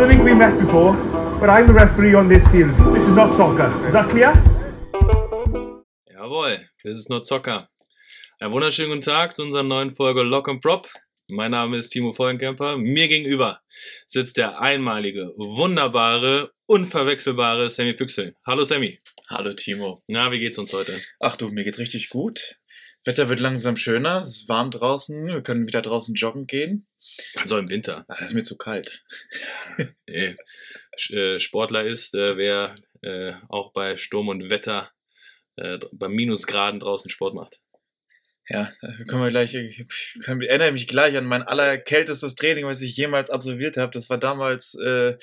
don't think we met before, but I'm the referee on this field. This is not soccer. Is that clear? Jawohl, das ist nur Zocker. Einen wunderschönen guten Tag zu unserer neuen Folge Lock and Prop. Mein Name ist Timo Vollenkemper. Mir gegenüber sitzt der einmalige, wunderbare, unverwechselbare Sammy Füchsel. Hallo Sammy. Hallo Timo. Na, wie geht's uns heute? Ach du, mir geht's richtig gut. Wetter wird langsam schöner, es ist warm draußen, wir können wieder draußen joggen gehen. Also im Winter. Ah, das ist mir zu kalt. Nee. Äh, Sportler ist, äh, wer äh, auch bei Sturm und Wetter bei Minusgraden draußen Sport macht. Ja, da können wir gleich, ich erinnere mich gleich an mein allerkältestes Training, was ich jemals absolviert habe. Das war damals äh,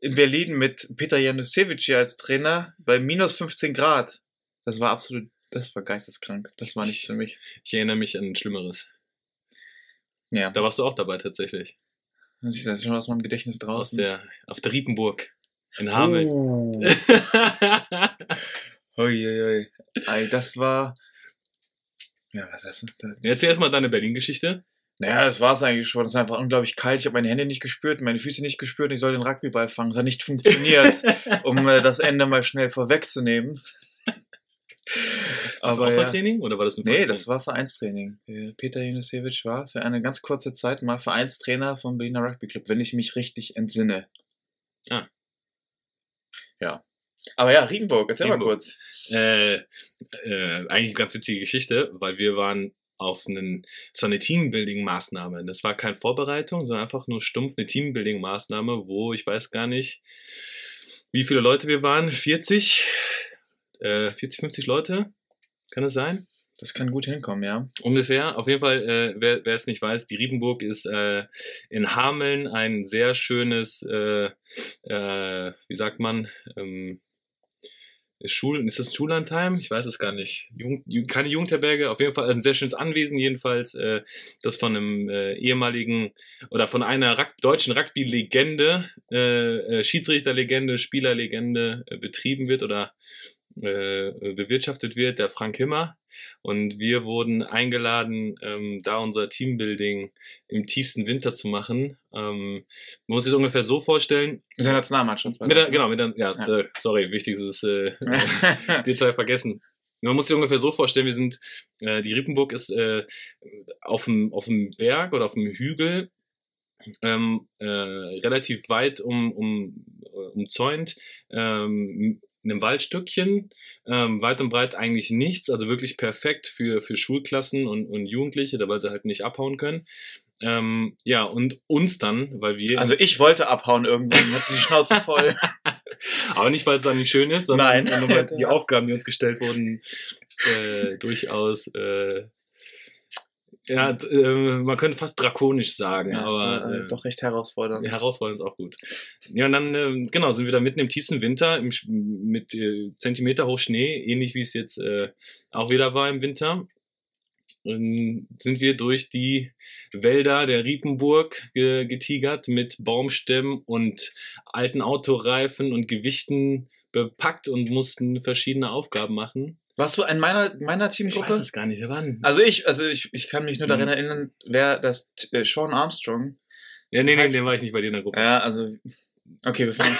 in Berlin mit Peter Januszewicz als Trainer bei minus 15 Grad. Das war absolut, das war geisteskrank. Das war nichts für mich. Ich erinnere mich an Schlimmeres. Ja, Da warst du auch dabei tatsächlich. das ist jetzt schon aus meinem Gedächtnis Aus draußen. der, auf der Riepenburg in Hameln. Oh. Uiuiui. Das war. Ja, was ist das? Erzähl erstmal deine Berlin-Geschichte. Naja, das war's eigentlich schon. Es war einfach unglaublich kalt. Ich habe meine Hände nicht gespürt, meine Füße nicht gespürt. Ich soll den Rugbyball fangen. Es hat nicht funktioniert, um äh, das Ende mal schnell vorwegzunehmen. Das Aber ja. Auswahltraining oder war das ein Nee, Vereinstraining? das war Vereinstraining. Peter Janusewitsch war für eine ganz kurze Zeit mal Vereinstrainer vom Berliner Rugby Club, wenn ich mich richtig entsinne. Ah. Ja. Aber ja, Riedenburg, erzähl mal Riedenburg. kurz. Äh, äh, eigentlich eine ganz witzige Geschichte, weil wir waren auf einen, so eine Teambuilding-Maßnahme. Das war keine Vorbereitung, sondern einfach nur stumpf eine Teambuilding-Maßnahme, wo ich weiß gar nicht, wie viele Leute wir waren. 40, äh, 40, 50 Leute? Kann es sein? Das kann gut hinkommen, ja. Ungefähr. Auf jeden Fall, äh, wer, wer es nicht weiß, die Riedenburg ist äh, in Hameln ein sehr schönes, äh, äh, wie sagt man, ähm, Schul, ist das Schullandheim? Ich weiß es gar nicht. Jugend, Ju- keine Jugendherberge, auf jeden Fall ein sehr schönes Anwesen, jedenfalls, äh, das von einem äh, ehemaligen oder von einer Rug deutschen Rugby-Legende, äh, äh, Schiedsrichterlegende, Spielerlegende äh, betrieben wird oder äh, bewirtschaftet wird, der Frank Himmer. Und wir wurden eingeladen, ähm, da unser Teambuilding im tiefsten Winter zu machen. Ähm, man muss sich das ungefähr so vorstellen. Mit der Nationalmannschaft. Mit der, genau, mit der, ja, Ja. Äh, sorry, wichtiges äh? Detail vergessen. Man muss sich ungefähr so vorstellen, wir sind, äh, die Riepenburg ist äh, auf dem auf dem Berg oder auf dem Hügel ähm, äh, relativ weit um, um, äh, umzäunt, ähm, in einem Waldstückchen, ähm, weit und breit eigentlich nichts, also wirklich perfekt für, für Schulklassen und, und Jugendliche, da weil sie halt nicht abhauen können. Ähm, ja, und uns dann, weil wir. Also ich wollte abhauen irgendwann, hatte die Schnauze voll. Aber nicht, weil es da nicht schön ist, sondern Nein. nur weil die Aufgaben, die uns gestellt wurden, äh, durchaus, äh, ja, äh, man könnte fast drakonisch sagen, Ja, aber äh, äh, doch recht herausfordernd. herausfordernd ist auch gut. Ja, und dann, äh, genau, sind wir da mitten im tiefsten Winter im, mit äh, Zentimeter hoch Schnee, ähnlich wie es jetzt äh, auch wieder war im Winter. Und sind wir durch die Wälder der Riepenburg ge getigert mit Baumstämmen und alten Autoreifen und Gewichten bepackt und mussten verschiedene Aufgaben machen. Warst du in meiner, meiner Ich weiß Teamgruppe? es gar nicht, wann. Also ich, also ich, ich kann mich nur daran Mhm. erinnern, wer das äh, Sean Armstrong. Ja, nee, nee, den war ich nicht bei dir in der Gruppe. Ja, also okay, wir fangen.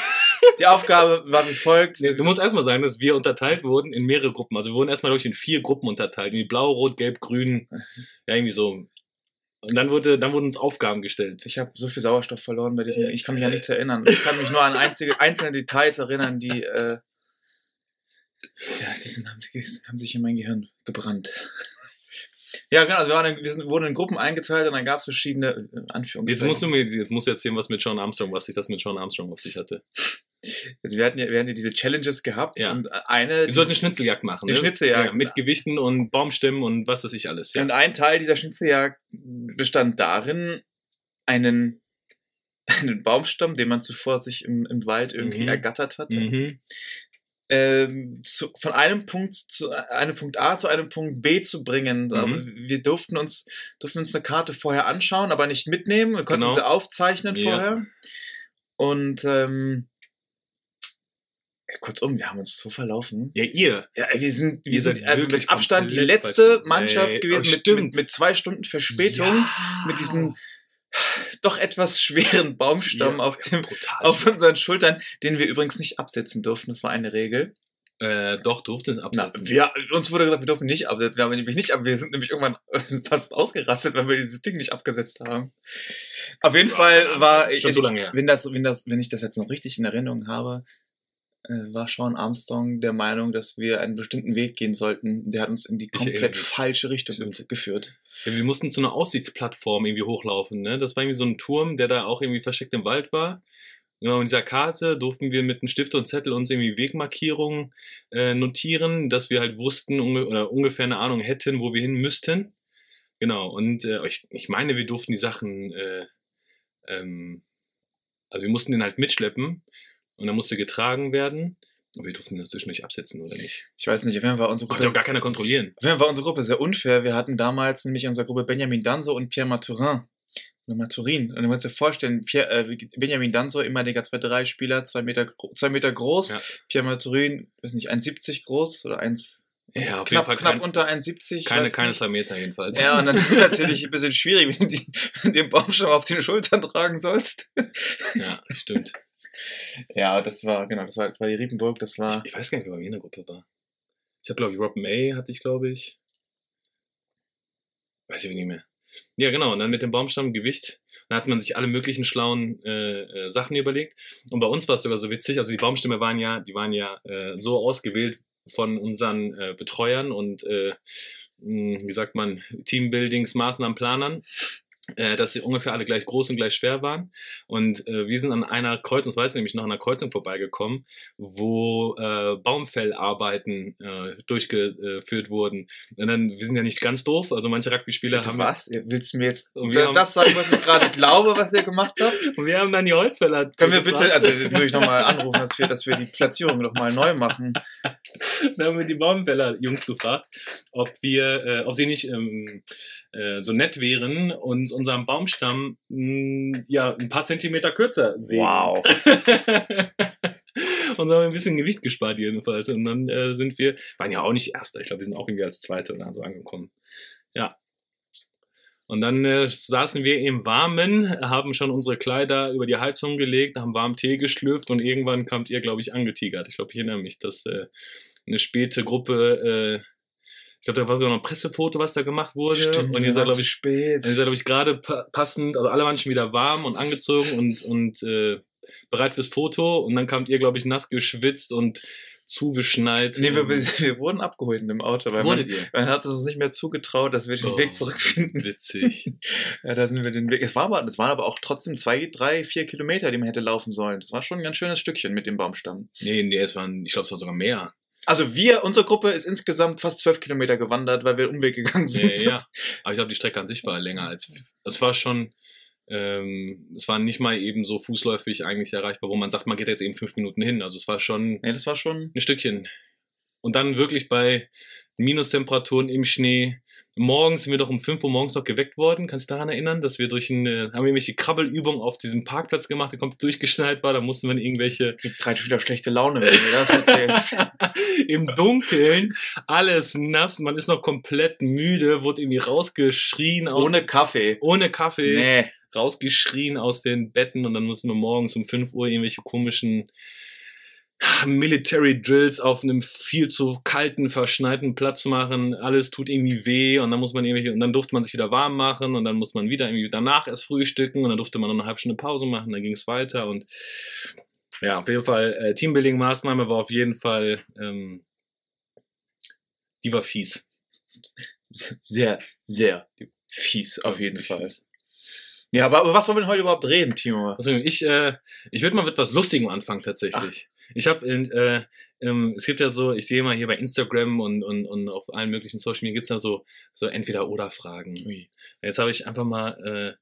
Die Aufgabe war wie folgt. Nee, du musst erstmal sagen, dass wir unterteilt wurden in mehrere Gruppen. Also wir wurden erstmal, glaube ich, in vier Gruppen unterteilt. Wie blau, rot, gelb, grün. Ja, irgendwie so. Und dann wurde, dann wurden uns Aufgaben gestellt. Ich habe so viel Sauerstoff verloren bei diesen. Ich kann mich an nichts erinnern. Ich kann mich nur an einzige, einzelne Details erinnern, die äh, ja, die sind, haben, haben sich in mein Gehirn gebrannt. Ja, genau. Also wir, waren in, wir sind, wurden in Gruppen eingeteilt und dann gab es verschiedene äh, Anführungszeichen. Jetzt musst du mir, jetzt musst du erzählen, was mit Sean Armstrong, was sich das mit Sean Armstrong auf sich hatte. Also wir hatten ja, wir hatten ja diese Challenges gehabt Ja. und eine. Wir sollten eine Schnitzeljagd machen. Die ne? Schnitzeljagd. Ja, mit Gewichten und Baumstämmen und was weiß ich alles. Ja. Und ein Teil dieser Schnitzeljagd bestand darin, einen, einen Baumstamm, den man zuvor sich im, im Wald irgendwie Mhm. ergattert hatte, Mhm. Ähm, zu, von einem Punkt zu einem Punkt A zu einem Punkt B zu bringen. Aber Wir durften uns, durften uns eine Karte vorher anschauen, aber nicht mitnehmen. Wir konnten Genau. sie aufzeichnen Ja. vorher. Und ähm, kurzum, wir haben uns so verlaufen. Ja, ihr. Ja, wir sind, wir Ihr sind also mit Abstand die letzte. Mannschaft gewesen mit, mit, mit zwei Stunden Verspätung, Ja. mit diesen doch etwas schweren Baumstamm Ja, auf, dem, brutal. auf unseren Schultern, den wir übrigens nicht absetzen durften. Das war eine Regel. äh, doch, durfte es Na, absetzen. wir, uns wurde gesagt, wir dürfen nicht absetzen. Wir haben nämlich nicht ab. Wir sind nämlich irgendwann fast ausgerastet, weil wir dieses Ding nicht abgesetzt haben. Auf jeden Fall war Schon es- so lange her. wenn das, wenn das, wenn ich das jetzt noch richtig in Erinnerung habe, war Sean Armstrong der Meinung, dass wir einen bestimmten Weg gehen sollten. Der hat uns in die komplett falsche Richtung Stimmt. geführt. Ja, wir mussten zu einer Aussichtsplattform irgendwie hochlaufen. Ne? Das war irgendwie so ein Turm, der da auch irgendwie versteckt im Wald war. Genau, in dieser Karte durften wir mit einem Stift und Zettel uns irgendwie Wegmarkierungen äh, notieren, dass wir halt wussten unge oder ungefähr eine Ahnung hätten, wo wir hin müssten. Genau, und äh, ich, ich meine, wir durften die Sachen, äh, ähm, also wir mussten den halt mitschleppen und dann musste getragen werden. Und wir durften ihn dazwischen nicht absetzen, oder nicht? Ich weiß nicht, auf jeden Fall war unsere Konnte Gruppe, auch gar keiner kontrollieren. auf jeden Fall war unsere Gruppe sehr unfair. Wir hatten damals nämlich in unserer Gruppe Benjamin Danso und Pierre Mathurin. Oder Mathurin. Und du musst dir vorstellen, Pierre, äh, Benjamin Danso, ehemaliger 2-3-Spieler, zwei Meter, zwei Meter groß. Ja. Pierre Mathurin, weiß nicht, 1,70 groß oder 1, Ja, auf knapp, jeden Fall knapp kein, unter 1,70. keine, keine zwei Meter jedenfalls. Ja, und dann ist natürlich ein bisschen schwierig, wenn du den Baumstamm auf den Schultern tragen sollst. ja stimmt. Ja, das war, genau, das war, war die Riepenburg, das war. Ich, ich weiß gar nicht, wer bei in der Gruppe war. Ich habe, glaube ich, Rob May hatte ich, glaube ich. Weiß ich nicht mehr. Ja, genau. Und dann mit dem Baumstamm Gewicht. Dann hat man sich alle möglichen schlauen äh, äh, Sachen überlegt. Und bei uns war es sogar so witzig. Also die Baumstämme waren ja, die waren ja äh, so ausgewählt von unseren äh, Betreuern und äh, mh, wie sagt man, Teambuildings-Maßnahmenplanern, äh, dass sie ungefähr alle gleich groß und gleich schwer waren. Und äh, wir sind an einer Kreuzung, das weiß ich nämlich, noch an einer Kreuzung vorbeigekommen, wo äh, Baumfellarbeiten äh, durchgeführt wurden. Und dann, wir sind ja nicht ganz doof, also manche Rugby-Spieler haben was? Willst du mir jetzt wir haben- das sagen, was ich gerade glaube, was ihr gemacht habt? und wir haben dann die Holzfäller. Können wir bitte, also würde ich nochmal anrufen, dass wir, dass wir die Platzierung nochmal neu machen. da haben wir die Baumfäller-Jungs gefragt, ob wir, äh, ob sie nicht ähm, äh, so nett wären, uns unseren Baumstamm mh, ja ein paar Zentimeter kürzer sehen. Wow. und so haben wir ein bisschen Gewicht gespart jedenfalls. Und dann äh, sind wir, waren ja auch nicht Erster, ich glaube, wir sind auch irgendwie als Zweite oder so angekommen. Ja. Und dann äh, saßen wir im Warmen, haben schon unsere Kleider über die Heizung gelegt, haben warmen Tee geschlürft und irgendwann kamt ihr, glaube ich, angetigert. Ich glaube, ich erinnere mich, dass äh, eine späte Gruppe, äh, glaube, da war sogar noch ein Pressefoto, was da gemacht wurde. und ihr seid, glaube ich, spät. ihr seid, glaube ich, gerade pa passend, also alle waren schon wieder warm und angezogen und, und äh, bereit fürs Foto. Und dann kamt ihr, glaube ich, nass geschwitzt und zugeschneit. Nee, wir, wir, wurden abgeholt mit dem Auto, weil man, man hat es uns nicht mehr zugetraut, dass wir den Oh. Weg zurückfinden. Witzig. Ja, da sind wir den Weg. Es war aber, das waren aber auch trotzdem zwei, drei, vier Kilometer, die man hätte laufen sollen. Das war schon ein ganz schönes Stückchen mit dem Baumstamm. nee, nee, es waren, ich glaube, es war sogar mehr. Also wir, unsere Gruppe ist insgesamt fast zwölf Kilometer gewandert, weil wir Umweg gegangen Ja, sind. ja. Aber ich glaube, die Strecke an sich war länger als. Es war schon. Ähm, es war nicht mal eben so fußläufig eigentlich erreichbar, wo man sagt, man geht jetzt eben fünf Minuten hin. Also es war schon Nee, das war schon. ein Stückchen. Und dann wirklich bei Minustemperaturen im Schnee. Morgens sind wir doch um 5 Uhr morgens noch geweckt worden. Kannst du daran erinnern, dass wir durch eine, haben wir irgendwelche Krabbelübungen auf diesem Parkplatz gemacht, der komplett durchgeschneit war. Da mussten wir irgendwelche Kriegt drei wieder schlechte Laune, wenn du das erzählst. im Dunkeln, alles nass, man ist noch komplett müde, wurde irgendwie rausgeschrien aus, Ohne Kaffee. ohne Kaffee, Nee. rausgeschrien aus den Betten und dann mussten wir morgens um 5 Uhr irgendwelche komischen Military Drills auf einem viel zu kalten, verschneiten Platz machen. Alles tut irgendwie weh und dann muss man irgendwie, und dann durfte man sich wieder warm machen und dann muss man wieder irgendwie danach erst frühstücken und dann durfte man noch eine halbe Stunde Pause machen, dann ging es weiter und ja, auf jeden Fall, äh, Teambuilding-Maßnahme war auf jeden Fall, ähm, die war fies. Sehr, sehr fies, auf jeden Wirklich Fall. Ja, aber, aber was wollen wir denn heute überhaupt reden, Timo? Also ich, äh, ich würde mal mit was Lustigem anfangen tatsächlich. Ich habe, äh, ähm, es gibt ja so, ich sehe mal hier bei Instagram und, und, und auf allen möglichen Social Media gibt's ja so, so Entweder-Oder-Fragen. Jetzt habe ich einfach mal,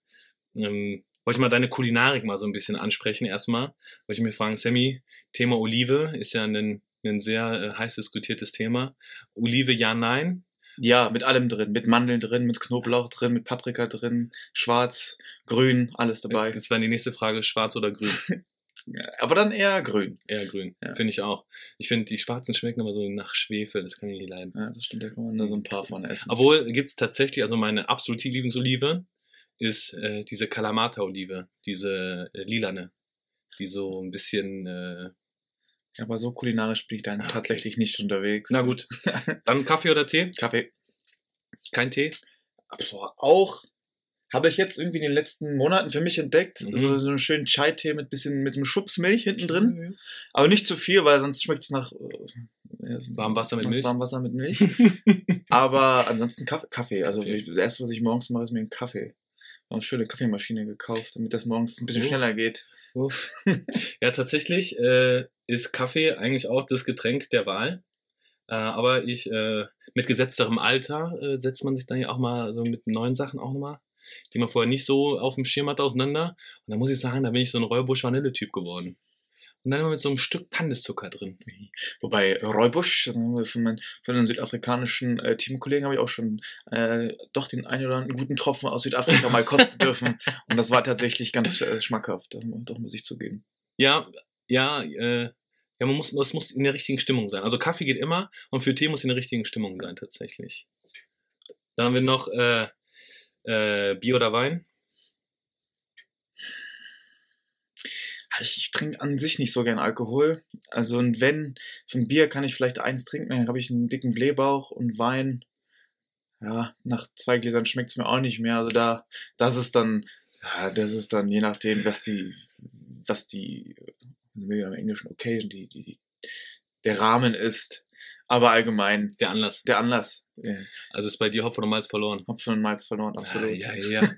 äh, ähm, wollte ich mal deine Kulinarik mal so ein bisschen ansprechen erstmal. Wollte ich mir fragen, Sammy, Thema Olive ist ja ein, ein sehr äh, heiß diskutiertes Thema. Olive ja, nein. Ja, mit allem drin. Mit Mandeln drin, mit Knoblauch drin, mit Paprika drin, schwarz, grün, alles dabei. Jetzt war die nächste Frage, schwarz oder grün? Aber dann eher grün. Eher grün, Ja. finde ich auch. Ich finde, die schwarzen schmecken immer so nach Schwefel, das kann ich nicht leiden. Ja, das stimmt, da kann man nur so ein paar von essen. Obwohl gibt's tatsächlich, also meine absolute Lieblingsolive ist äh, diese Kalamata-Olive, diese äh, lilane, die so ein bisschen. Äh, aber so kulinarisch bin ich dann Ah, okay. tatsächlich nicht unterwegs. na gut. Dann Kaffee oder Tee? Kaffee. Kein Tee? Boah, auch habe ich jetzt irgendwie in den letzten Monaten für mich entdeckt. Mhm. So, so einen schönen Chai-Tee mit bisschen mit einem Schubs Milch hinten drin. Aber nicht zu viel, weil sonst schmeckt es nach äh, ja, Warm Wasser mit Milch? Warm Wasser mit Milch. Aber ansonsten Kaffee. Kaffee. Also Okay. ich- das erste, was ich morgens mache, ist mir einen Kaffee. Eine schöne Kaffeemaschine gekauft, damit das morgens ein bisschen schneller geht. Uff. ja, tatsächlich äh, ist Kaffee eigentlich auch das Getränk der Wahl. Äh, aber ich, äh, mit gesetzterem Alter äh, setzt man sich dann ja auch mal so mit neuen Sachen auch nochmal, die man vorher nicht so auf dem Schirm hatte, auseinander. Und da muss ich sagen, da bin ich so ein Räubusch-Vanille-Typ geworden. Und dann immer mit so einem Stück Kandiszucker drin. Wobei Räubusch, äh, von, meinen, von den südafrikanischen äh, Teamkollegen habe ich auch schon äh, doch den einen oder anderen guten Tropfen aus Südafrika mal kosten dürfen. Und das war tatsächlich ganz äh, schmackhaft, doch, muss ich zugeben. Ja, ja, äh, ja, man muss, es muss in der richtigen Stimmung sein. Also Kaffee geht immer und für Tee muss in der richtigen Stimmung sein, tatsächlich. Dann haben wir noch äh, äh, Bier oder Wein. Ich, ich trinke an sich nicht so gern Alkohol. Also und wenn, von Bier kann ich vielleicht eins trinken, dann habe ich einen dicken Blähbauch und Wein. Ja, nach zwei Gläsern schmeckt es mir auch nicht mehr. Also da, das ist dann, ja, das ist dann je nachdem, was die, was die, also wie im Englischen Occasion, die, die, die, der Rahmen ist. Aber allgemein, Der Anlass. der Anlass. Äh, Also ist bei dir Hopfen und Malz verloren. Hopfen und Malz verloren, absolut. Ja, ja, ja.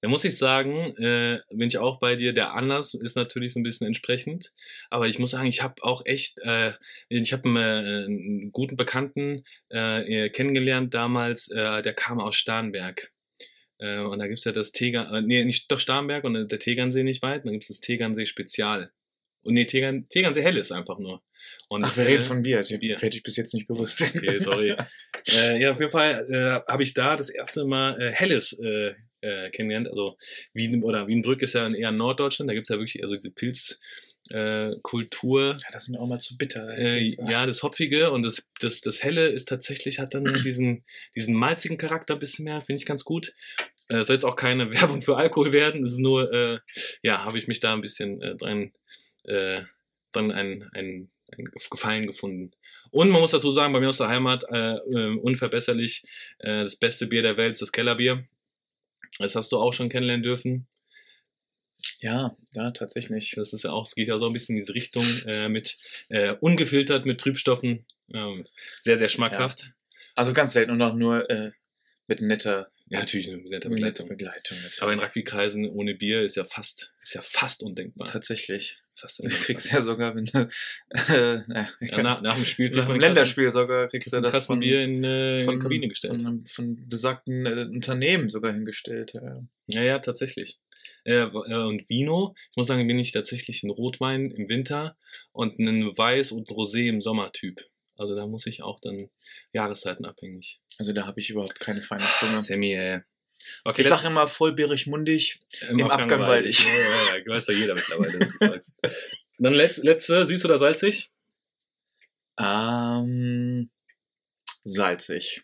Da muss ich sagen, äh, bin ich auch bei dir. Der Anlass ist natürlich so ein bisschen entsprechend. Aber ich muss sagen, ich habe auch echt, äh, ich habe einen, äh, einen guten Bekannten äh, kennengelernt damals, äh, der kam aus Starnberg. Äh, und da gibt's ja das Tegern, äh, nee, nicht doch Starnberg und der Tegernsee nicht weit. Und dann gibt's das Tegernsee Spezial. Und nee, Tegern, Tegernsee Helles einfach nur. Und Ach, wir reden Helle- von Bier. Das Bier. hätte ich bis jetzt nicht gewusst. Okay, sorry. äh, ja, auf jeden Fall äh, habe ich da das erste Mal äh, Helles äh, äh, kennengelernt. Also Wien oder Wienbrück ist ja in eher Norddeutschland, da gibt's ja wirklich also diese Pilzkultur. Äh. Ja, das ist mir auch mal zu bitter. Äh, ja, das Hopfige und das, das, das Helle ist tatsächlich, hat dann diesen, diesen malzigen Charakter ein bisschen mehr, finde ich ganz gut. Äh, soll jetzt auch keine Werbung für Alkohol werden, ist nur, äh, ja, habe ich mich da ein bisschen äh, dran, äh, dran ein, ein, ein Gefallen gefunden. Und man muss dazu sagen, bei mir aus der Heimat, äh, äh, unverbesserlich, äh, das beste Bier der Welt ist das Kellerbier. Das hast du auch schon kennenlernen dürfen. Ja, ja, tatsächlich. Das ist ja auch, es geht ja so ein bisschen in diese Richtung äh, mit äh, ungefiltert mit Trübstoffen. Ähm, sehr, sehr schmackhaft. Also ganz selten und auch nur äh, mit netter, Ja, natürlich mit Begleitung. netter Begleitung. natürlich. Aber in Rugby-Kreisen ohne Bier ist ja fast, ist ja fast undenkbar. tatsächlich. Undenkbar. kriegst ja sogar, wenn du, äh, naja, ja, nach, nach dem Spiel nach dem Länderspiel sogar kriegst du das Kasten von, Bier in, äh, in von, die Kabine gestellt. von, von besagten äh, Unternehmen sogar hingestellt. Ja. Ja, ja, tatsächlich. Äh, und Vino, ich muss sagen, bin ich tatsächlich ein Rotwein im Winter und einen Weiß und Rosé im Sommertyp. Also da muss ich auch dann Jahreszeiten abhängig. Also da habe ich überhaupt keine feine Zunge. Sammy, ey. Okay, Ich sage immer vollbeerig mundig. Im, Abgang waldig. Ja, ja, ja, weiß ja jeder mittlerweile, dass du sagst. Dann letz, letzte, süß oder salzig? Ähm, salzig.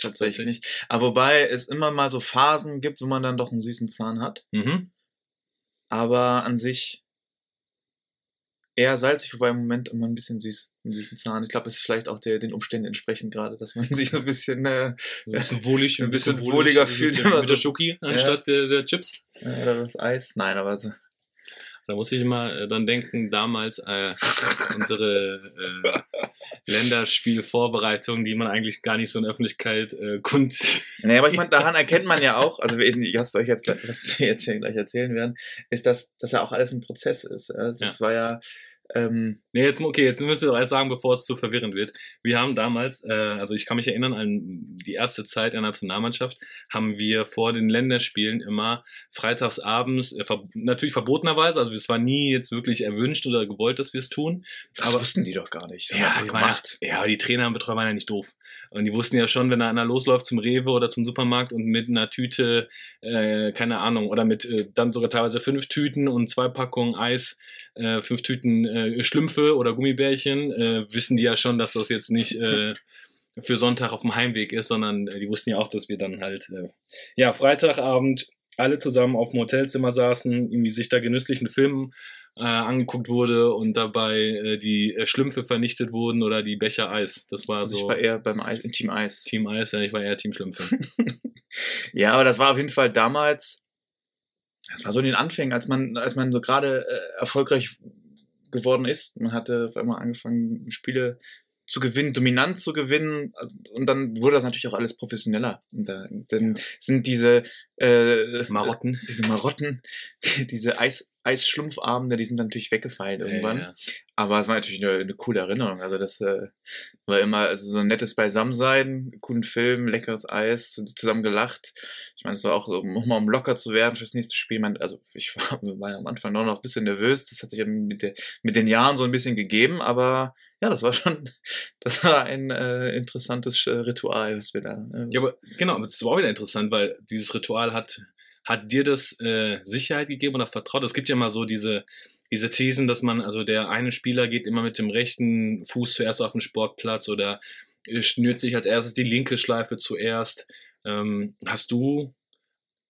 Tatsächlich. Salzig. Aber wobei es immer mal so Phasen gibt, wo man dann doch einen süßen Zahn hat. Mhm. Aber an sich eher salzig, wobei im Moment immer ein bisschen süß, einen süßen Zahn. Ich glaube, es ist vielleicht auch der, den Umständen entsprechend gerade, dass man sich so ein bisschen äh, bisschen wohlig, Ein bisschen wohliger fühlt mit, mit der so. Schoki anstatt der, der Chips. oder das Eis. Nein, aber so. Da muss ich immer äh, dann denken, damals äh, unsere äh, Länderspielvorbereitung, die man eigentlich gar nicht so in Öffentlichkeit äh, kund. Nee, aber ich meine, daran erkennt man ja auch, also was wir euch jetzt, gleich- was wir jetzt hier gleich erzählen werden, ist, dass, dass ja auch alles ein Prozess ist. Es Ja. es war ja, ähm, Nee, jetzt, okay, jetzt müsst ihr doch erst sagen, bevor es zu verwirrend wird. Wir haben damals, äh, also ich kann mich erinnern an die erste Zeit der Nationalmannschaft, haben wir vor den Länderspielen immer freitags abends, äh, ver natürlich verbotenerweise, also es war nie jetzt wirklich erwünscht oder gewollt, dass wir es tun. das aber wussten die doch gar nicht. Das Ja, die einfach waren ja, ja, aber die Trainer und Betreuer waren ja nicht doof. Und die wussten ja schon, wenn da einer losläuft zum Rewe oder zum Supermarkt und mit einer Tüte, äh, keine Ahnung, oder mit äh, dann sogar teilweise fünf Tüten und zwei Packungen Eis, äh, fünf Tüten äh, Schlümpfe oder Gummibärchen, äh, wissen die ja schon, dass das jetzt nicht äh, für Sonntag auf dem Heimweg ist, sondern äh, die wussten ja auch, dass wir dann halt, äh, ja, Freitagabend alle zusammen auf dem Hotelzimmer saßen, irgendwie sich da genüsslichen Film äh, angeguckt wurde und dabei die Schlümpfe vernichtet wurden oder die Becher Eis. Das war Also so ich war eher beim Eis, im Team Eis. Team Eis, ja, ich war eher Team Schlümpfe. Ja, aber das war auf jeden Fall damals, das war so in den Anfängen, als man, als man so gerade äh, erfolgreich geworden ist. Man hatte auf einmal angefangen, Spiele zu gewinnen, dominant zu gewinnen. Also, Und dann wurde das natürlich auch alles professioneller. Und da, dann sind diese äh, Marotten. diese Marotten, diese Eis, Eisschlumpfabende, die sind dann natürlich weggefallen irgendwann. Ja, ja. Aber es war natürlich eine, eine coole Erinnerung. Also das äh, war immer also so ein nettes Beisammensein, coolen Film, leckeres Eis, zusammen gelacht. Ich meine, es war auch um mal um locker zu werden fürs nächste Spiel. Meine, also ich war, war am Anfang noch, ein bisschen nervös. Das hat sich mit, der, mit den Jahren so ein bisschen gegeben. Aber ja, das war schon, das war ein äh, interessantes äh, Ritual, was wir da. Äh, Ja, aber genau, aber das war auch wieder interessant, weil dieses Ritual hat, hat dir das äh, Sicherheit gegeben oder Vertraut? Es gibt ja mal so diese, diese Thesen, dass man, also der eine Spieler geht immer mit dem rechten Fuß zuerst auf den Sportplatz oder äh, schnürt sich als erstes die linke Schleife zuerst. Ähm, hast du,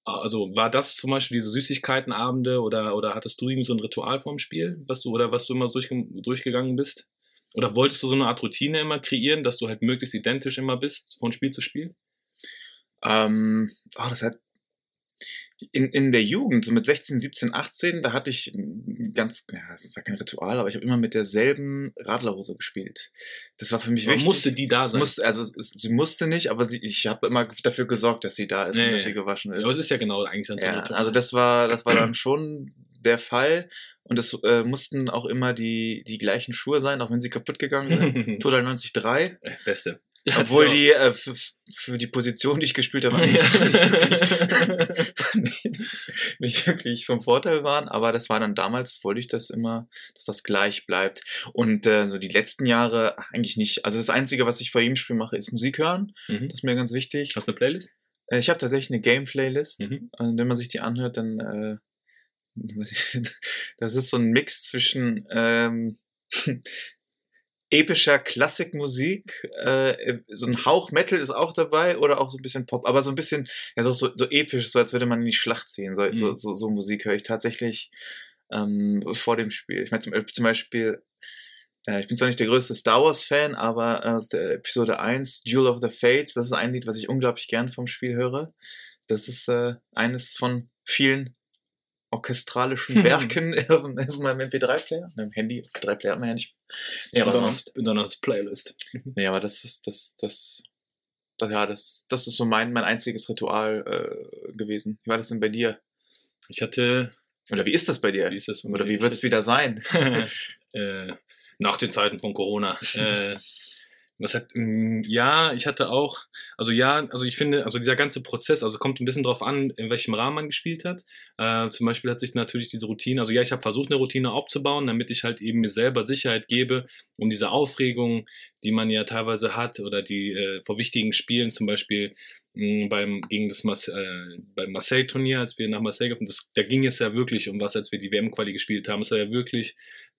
also war das zum Beispiel diese Süßigkeitenabende oder, oder hattest du irgendwie so ein Ritual vorm Spiel, was du, oder was du immer durchge durchgegangen bist? Oder wolltest du so eine Art Routine immer kreieren, dass du halt möglichst identisch immer bist, von Spiel zu Spiel? Ähm, oh, das hat in, in der Jugend, so mit 16, 17, 18, da hatte ich ein ganz, ja, es war kein Ritual, aber ich habe immer mit derselben Radlerhose gespielt. Das war für mich Man wichtig. musste die da sein. Musste, also es, sie musste nicht, aber sie, ich habe immer dafür gesorgt, dass sie da ist Ja, und dass ja. sie gewaschen ja, ist. aber es ist ja genau eigentlich dann so Ja, also das war, das war dann schon der Fall. Und es äh, mussten auch immer die, die gleichen Schuhe sein, auch wenn sie kaputt gegangen sind. Total 93. Äh, Beste. Obwohl Ja, die äh, für, die Position, die ich gespielt habe, nicht, nicht, wirklich, nicht wirklich vom Vorteil waren. Aber das war dann damals, wollte ich das immer, dass das gleich bleibt. Und äh, so die letzten Jahre eigentlich nicht. Also das Einzige, was ich vor jedem Spiel mache, ist Musik hören. Mhm. Das ist mir ganz wichtig. Hast du eine Playlist? Äh, ich habe tatsächlich eine Game-Playlist. Mhm. Und wenn man sich die anhört, dann äh, das ist so ein Mix zwischen ähm, epischer Klassikmusik, äh, so ein Hauch Metal ist auch dabei oder auch so ein bisschen Pop, aber so ein bisschen, ja, so, so, so episch, so als würde man in die Schlacht ziehen. So, so, Mhm. so, so Musik höre ich tatsächlich ähm, vor dem Spiel. Ich meine zum, zum Beispiel, äh, ich bin zwar nicht der größte Star Wars-Fan, aber äh, aus der Episode 1, Duel of the Fates, das ist ein Lied, was ich unglaublich gern vom Spiel höre. Das ist äh, eines von vielen orchestralischen Werken auf meinem MP3-Player, meinem Handy. MP3-Player hat man ja nicht. Nee, Ja, aber sonst, hast du Playlist. nee, aber das ist, das, das, das, ja, das, das ist so mein, mein einziges Ritual äh, gewesen. Wie war das denn bei dir? Ich hatte, Oder wie ist das bei dir? wie ist das? Oder wie wird's wieder sein? äh, nach den Zeiten von Corona. Äh, was hat, mh, ja, ich hatte auch, also ja, also ich finde, also dieser ganze Prozess, also kommt ein bisschen drauf an, in welchem Rahmen man gespielt hat. Äh, zum Beispiel hat sich natürlich diese Routine, also ja, ich habe versucht, eine Routine aufzubauen, damit ich halt eben mir selber Sicherheit gebe, um diese Aufregung, die man ja teilweise hat, oder die äh, vor wichtigen Spielen, zum Beispiel mh, beim gegen das Mas äh, beim Marseille-Turnier, als wir nach Marseille gefahren das, da ging es ja wirklich um was, als wir die WM-Quali gespielt haben. Es war ja wirklich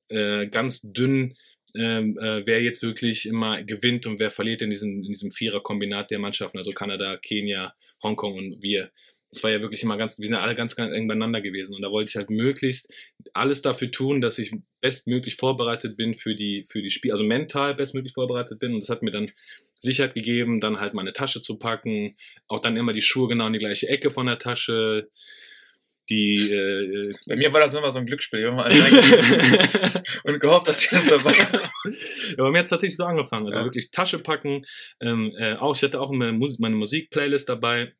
äh, ganz dünn, ähm, äh, wer jetzt wirklich immer gewinnt und wer verliert in diesem, in diesem Vierer-Kombinat der Mannschaften, also Kanada, Kenia, Hongkong und wir. Das war ja wirklich immer ganz, wir sind alle ganz, ganz eng beieinander gewesen. Und da wollte ich halt möglichst alles dafür tun, dass ich bestmöglich vorbereitet bin für die, für die Spiele, also mental bestmöglich vorbereitet bin. Und das hat mir dann Sicherheit gegeben, dann halt meine Tasche zu packen, auch dann immer die Schuhe genau in die gleiche Ecke von der Tasche, die äh, Bei mir war das immer so ein Glücksspiel. Ich reingegeben und gehofft, dass ich das dabei ja, bei mir hat es tatsächlich so angefangen. Also Ja. wirklich Tasche packen. Ähm, äh, auch, ich hatte auch meine, Mus meine Musik-Playlist dabei.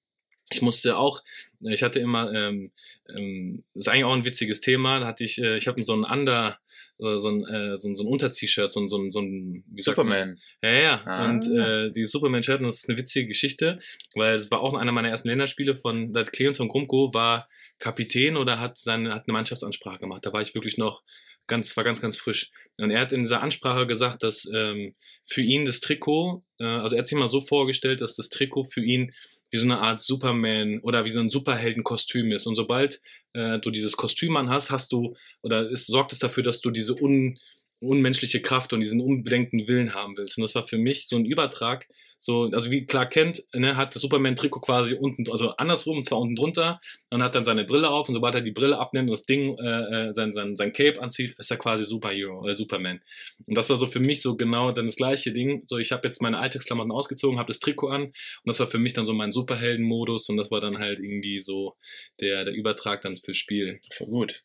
Ich musste auch, ich hatte immer, ähm, ähm, ist eigentlich auch ein witziges Thema, da hatte ich, äh, ich habe so ein Under, so, so ein, äh, so ein, so ein Unter-T-Shirt, so ein, so ein, so ein, wie? Superman. Ja, ja. Ah. Und äh, die Superman-Shirt, das ist eine witzige Geschichte, weil das war auch einer meiner ersten Länderspiele von, Clemens von Grumko war Kapitän oder hat seine, hat eine Mannschaftsansprache gemacht. Da war ich wirklich noch ganz, war ganz, ganz frisch. Und er hat in dieser Ansprache gesagt, dass ähm, für ihn das Trikot, äh, also er hat sich mal so vorgestellt, dass das Trikot für ihn wie so eine Art Superman oder wie so ein Superheldenkostüm ist. Und sobald äh, du dieses Kostüm an hast, hast du, oder es sorgt es dafür, dass du diese un, unmenschliche Kraft und diesen unbedenkten Willen haben willst. Und das war für mich so ein Übertrag, so, also wie Clark Kent, ne, hat das Superman-Trikot quasi unten, also andersrum, und zwar unten drunter, und hat dann seine Brille auf, und sobald er die Brille abnimmt und das Ding, äh, äh, sein, sein, sein Cape anzieht, ist er quasi Superhero, oder Superman. Und das war so für mich so genau dann das gleiche Ding, so ich habe jetzt meine Alltagsklamotten ausgezogen, habe das Trikot an, und das war für mich dann so mein Superhelden-Modus, und das war dann halt irgendwie so der, der Übertrag dann fürs Spiel. Voll gut.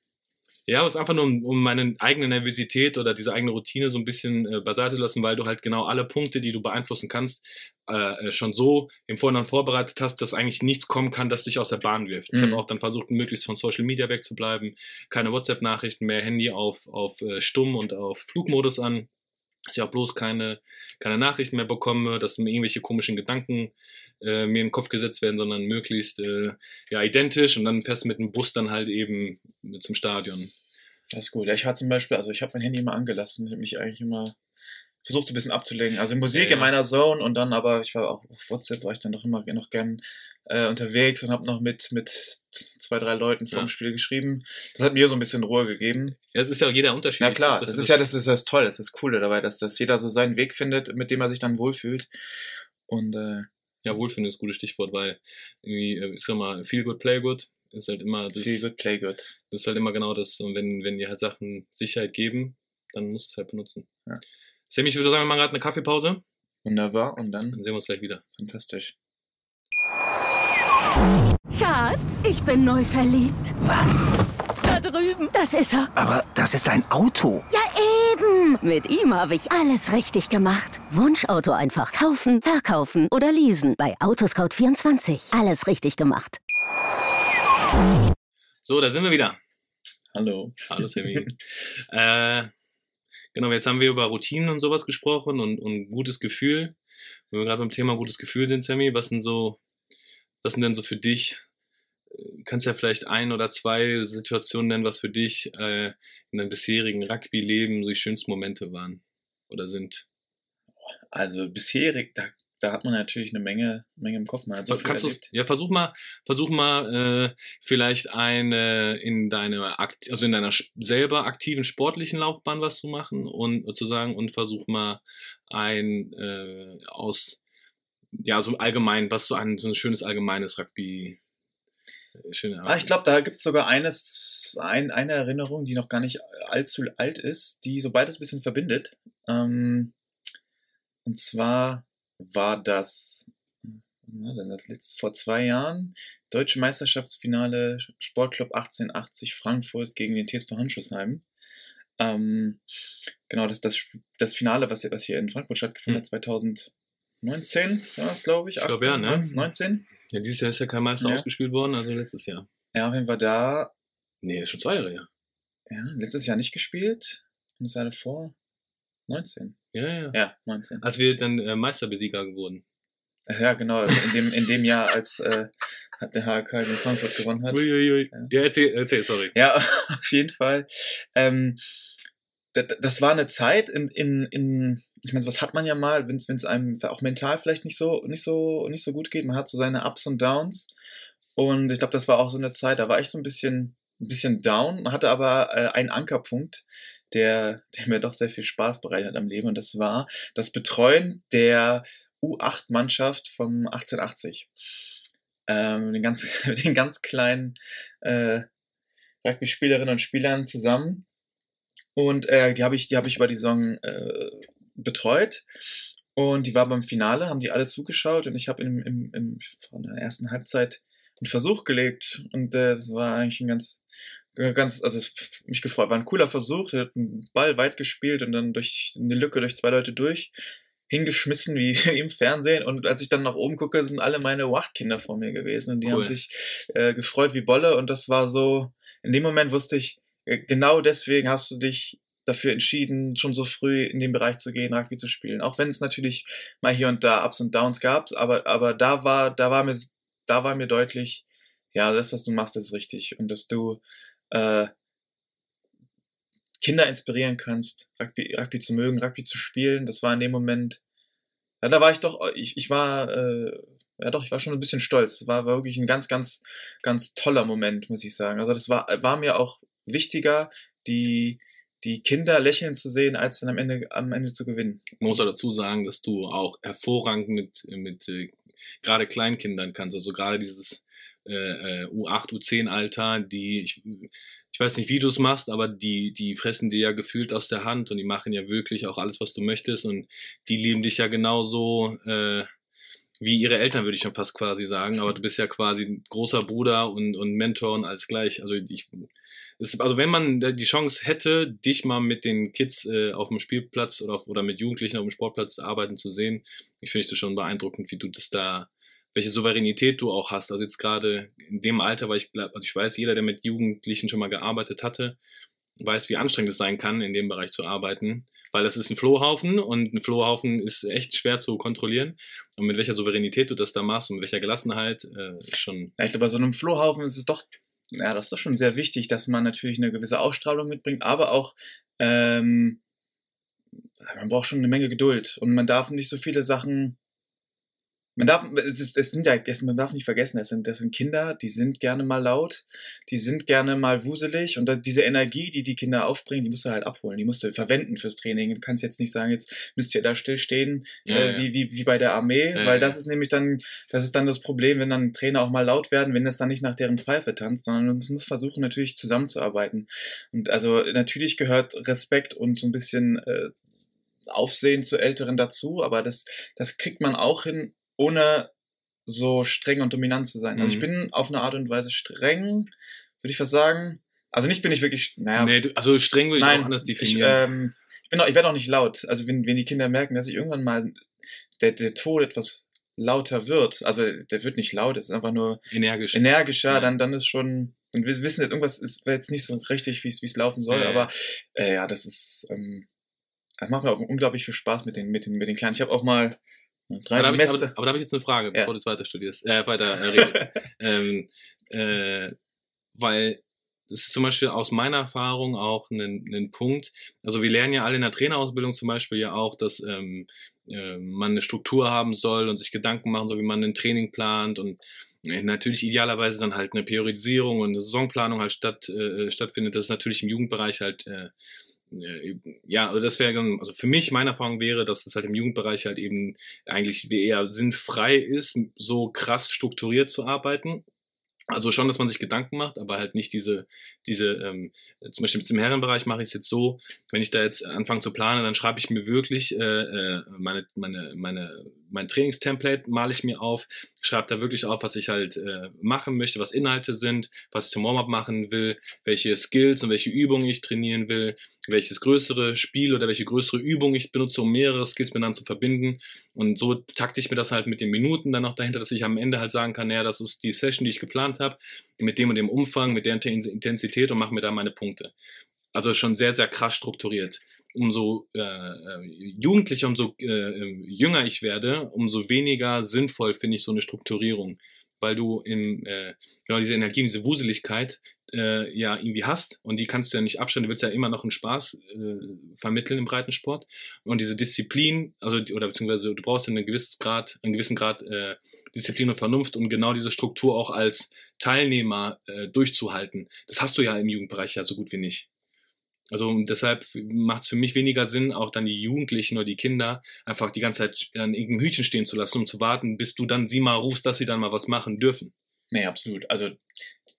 Ja, aber es ist einfach nur, um, um meine eigene Nervosität oder diese eigene Routine so ein bisschen äh, beiseite zu lassen, weil du halt genau alle Punkte, die du beeinflussen kannst, äh, äh, schon so im Vorhinein vorbereitet hast, dass eigentlich nichts kommen kann, das dich aus der Bahn wirft. Ich Mhm. habe auch dann versucht, möglichst von Social Media wegzubleiben, keine WhatsApp-Nachrichten mehr, Handy auf, auf äh, Stumm und auf Flugmodus an, dass ich auch bloß keine, keine Nachrichten mehr bekomme, dass mir irgendwelche komischen Gedanken äh, mir in den Kopf gesetzt werden, sondern möglichst äh, ja, identisch und dann fährst du mit dem Bus dann halt eben zum Stadion. Das ist gut. Ja, ich hatte zum Beispiel, also ich habe mein Handy immer angelassen. Habe mich eigentlich immer versucht, so ein bisschen abzulenken. Also Musik Ja, in meiner Zone und dann aber, ich war auch auf WhatsApp, war ich dann doch immer noch gern äh, unterwegs und habe noch mit, mit zwei, drei Leuten vor Ja. dem Spiel geschrieben. Das hat mir so ein bisschen Ruhe gegeben. Ja, es ist ja auch jeder Unterschied. Ja klar, glaub, das, ist ja das ist das Tolle, das ist das Coole dabei, dass, dass jeder so seinen Weg findet, mit dem er sich dann wohlfühlt. Und äh, Ja, Wohlfühlen ist ein gutes Stichwort, weil irgendwie, ich sag mal, feel good, play good ist halt immer das, feel good, play good. das ist halt immer genau das. Und wenn, wenn dir halt Sachen Sicherheit geben, dann musst du es halt benutzen. Ja. Sammy, ich würde sagen, wir machen gerade eine Kaffeepause. Wunderbar und dann Dann sehen wir uns gleich wieder. fantastisch. Schatz, ich bin neu verliebt. Was? Da drüben. Das ist er. Aber das ist ein Auto. Ja, eben. Mit ihm habe ich alles richtig gemacht. Wunschauto einfach kaufen, verkaufen oder leasen. Bei Autoscout24. Alles richtig gemacht. So, da sind wir wieder. Hallo. Hallo Sammy. äh, genau, jetzt haben wir über Routinen und sowas gesprochen und, und gutes Gefühl. Wenn wir gerade beim Thema gutes Gefühl sind, Sammy, was sind so, was sind denn so für dich? äh, Kannst ja vielleicht ein oder zwei Situationen nennen, was für dich äh, in deinem bisherigen Rugby-Leben so die schönsten Momente waren oder sind. Also bisherig, da, da hat man natürlich eine Menge, Menge im Kopf. Man hat so viel Kannst erlebt. ja, versuch mal, versuch mal äh, vielleicht eine in deiner Akt, also in deiner selber aktiven sportlichen Laufbahn was zu machen und sozusagen und versuch mal ein äh, aus ja so allgemein, was so ein so ein schönes allgemeines Rugby äh, schöne Ah, ich glaube, da gibt's sogar eines, ein, eine Erinnerung, die noch gar nicht allzu alt ist, die so beides ein bisschen verbindet. Ähm, und zwar war das, war denn das letzte, vor zwei Jahren, Deutsche Meisterschaftsfinale Sportclub 1880 Frankfurt gegen den TSV Handschussheim. Ähm, genau, das, das, das Finale, was, hier- was hier in Frankfurt stattgefunden hat, 2019 war das, glaube ich. Ich glaub, ja, ne? 19, 19. ja, dieses Jahr ist ja kein Meister Ja. ausgespielt worden, also letztes Jahr. Ja, auf jeden Fall da Nee, ist schon zwei Jahre her. Ja, letztes Jahr nicht gespielt. Und das Jahr davor 19. Ja, ja. Ja, 19. Als wir dann äh, Meisterbesieger geworden. Ja, genau. In dem, in dem Jahr, als äh, hat der HK in Frankfurt gewonnen hat. Uiuiui. Ja. Ja, erzähl, erzähl, sorry. Ja, auf jeden Fall. Ähm, das, das war eine Zeit in, in, in ich meine, was hat man ja mal, wenn es einem auch mental vielleicht nicht so, nicht so, nicht so gut geht. Man hat so seine Ups und Downs. Und ich glaube, das war auch so eine Zeit, da war ich so ein bisschen, ein bisschen down, hatte aber äh, einen Ankerpunkt, der, der mir doch sehr viel Spaß bereitet hat am Leben. Und das war das Betreuen der U8-Mannschaft vom 1880. Ähm, den, ganz, den ganz kleinen äh, Rugby-Spielerinnen und Spielern zusammen. Und äh, die habe ich, habe ich über die Saison äh, betreut. Und die war beim Finale, haben die alle zugeschaut und ich habe im, im, im, in der ersten Halbzeit einen Versuch gelegt. Und äh, das war eigentlich ein ganz, ganz, also mich gefreut. War ein cooler Versuch, der hat einen Ball weit gespielt und dann durch eine Lücke durch zwei Leute durch hingeschmissen wie im Fernsehen und als ich dann nach oben gucke, sind alle meine Wachtkinder vor mir gewesen und die Cool. haben sich äh, gefreut wie Bolle und das war so, in dem Moment wusste ich, äh, genau deswegen hast du dich dafür entschieden, schon so früh in den Bereich zu gehen, Rugby zu spielen. Auch wenn es natürlich mal hier und da Ups und Downs gab, aber, aber da war, da war mir, da war mir deutlich, ja, das, was du machst, ist richtig. Und dass du äh, Kinder inspirieren kannst, Rugby, Rugby zu mögen, Rugby zu spielen, das war in dem Moment, ja, da war ich doch, ich, ich war, äh, ja doch, ich war schon ein bisschen stolz. Es war, war wirklich ein ganz, ganz, ganz toller Moment, muss ich sagen. Also das war, war mir auch wichtiger, die, die Kinder lächeln zu sehen, als dann am Ende, am Ende zu gewinnen. Man muss auch dazu sagen, dass du auch hervorragend mit, mit äh, gerade Kleinkindern kannst. Also gerade dieses äh, äh, U8, U10-Alter, die, ich, ich weiß nicht, wie du es machst, aber die, die fressen dir ja gefühlt aus der Hand und die machen ja wirklich auch alles, was du möchtest und die lieben dich ja genauso äh, wie ihre Eltern, würde ich schon fast quasi sagen. Aber du bist ja quasi großer Bruder und, und Mentor und alles gleich. Also ich, also wenn man die Chance hätte, dich mal mit den Kids äh, auf dem Spielplatz oder, auf, oder mit Jugendlichen auf dem Sportplatz arbeiten zu sehen, ich finde das schon beeindruckend, wie du das da, welche Souveränität du auch hast. Also jetzt gerade in dem Alter, weil ich glaube, also ich weiß, jeder, der mit Jugendlichen schon mal gearbeitet hatte, weiß, wie anstrengend es sein kann, in dem Bereich zu arbeiten weil das ist ein Flohhaufen und ein Flohhaufen ist echt schwer zu kontrollieren. Und mit welcher Souveränität du das da machst und mit welcher Gelassenheit äh, schon. Ja, ich glaube, bei so einem Flohhaufen ist es doch, ja, das ist doch schon sehr wichtig, dass man natürlich eine gewisse Ausstrahlung mitbringt, aber auch, ähm, man braucht schon eine Menge Geduld und man darf nicht so viele Sachen man darf, es, ist, es sind ja, man darf nicht vergessen, das sind, das sind Kinder, die sind gerne mal laut, die sind gerne mal wuselig und diese Energie, die die Kinder aufbringen, die musst du halt abholen, die musst du verwenden fürs Training. Du kannst jetzt nicht sagen, jetzt müsst ihr da stillstehen, ja, äh, ja. Wie, wie, wie bei der Armee, ja, weil das ist nämlich dann, das ist dann das Problem, wenn dann Trainer auch mal laut werden, wenn es dann nicht nach deren Pfeife tanzt, sondern man muss versuchen, natürlich zusammenzuarbeiten. Und also natürlich gehört Respekt und so ein bisschen äh, Aufsehen zu Älteren dazu, aber das, das kriegt man auch hin, ohne so streng und dominant zu sein. Also ich mhm. bin auf eine Art und Weise streng, würde ich fast sagen. Also nicht bin ich wirklich, naja. Nee, du, also streng würde ich nein, auch anders definieren. Ich, ähm, ich, bin auch, ich werde auch nicht laut. Also wenn, wenn die Kinder merken, dass ich irgendwann mal der, der Ton etwas lauter wird, also der wird nicht laut, es ist einfach nur Energisch. energischer, ja. dann, dann ist schon, und wir wissen jetzt, irgendwas ist jetzt nicht so richtig, wie es laufen soll, ja, aber äh, ja, das ist, ähm, das macht mir auch unglaublich viel Spaß mit den, mit den, mit den Kleinen. Ich habe auch mal Drei aber, Semester. Da ich, aber, aber, da habe ich jetzt eine Frage, ja. bevor du weiter studierst, äh, weiter äh, redest. ähm, äh, weil das ist zum Beispiel aus meiner Erfahrung auch ein, ein Punkt. Also wir lernen ja alle in der Trainerausbildung zum Beispiel ja auch, dass ähm, äh, man eine Struktur haben soll und sich Gedanken machen soll, wie man ein Training plant und äh, natürlich idealerweise dann halt eine Priorisierung und eine Saisonplanung halt statt, äh, stattfindet. Das ist natürlich im Jugendbereich halt äh, ja, also das wäre, also für mich, meine Erfahrung wäre, dass es halt im Jugendbereich halt eben eigentlich eher sinnfrei ist, so krass strukturiert zu arbeiten. Also schon, dass man sich Gedanken macht, aber halt nicht diese, diese, ähm, zum Beispiel im Herrenbereich mache ich es jetzt so, wenn ich da jetzt anfange zu planen, dann schreibe ich mir wirklich äh, äh meine, meine, meine mein Trainingstemplate male ich mir auf, schreibe da wirklich auf, was ich halt äh, machen möchte, was Inhalte sind, was ich zum Warm-up machen will, welche Skills und welche Übungen ich trainieren will, welches größere Spiel oder welche größere Übung ich benutze, um mehrere Skills miteinander zu verbinden. Und so takte ich mir das halt mit den Minuten dann noch dahinter, dass ich am Ende halt sagen kann, naja, das ist die Session, die ich geplant habe, mit dem und dem Umfang, mit der Intensität und mache mir da meine Punkte. Also schon sehr, sehr krass strukturiert umso äh, äh, jugendlicher, umso äh, äh, jünger ich werde, umso weniger sinnvoll finde ich so eine Strukturierung, weil du im, äh, genau diese Energie, diese Wuseligkeit äh, ja irgendwie hast und die kannst du ja nicht abstellen, du willst ja immer noch einen Spaß äh, vermitteln im Breitensport und diese Disziplin, also oder beziehungsweise du brauchst ja einen gewissen Grad, einen gewissen Grad äh, Disziplin und Vernunft und genau diese Struktur auch als Teilnehmer äh, durchzuhalten. Das hast du ja im Jugendbereich ja so gut wie nicht. Also deshalb macht es für mich weniger Sinn, auch dann die Jugendlichen oder die Kinder einfach die ganze Zeit an irgendeinem Hütchen stehen zu lassen, um zu warten, bis du dann sie mal rufst, dass sie dann mal was machen dürfen. Nee, absolut. Also,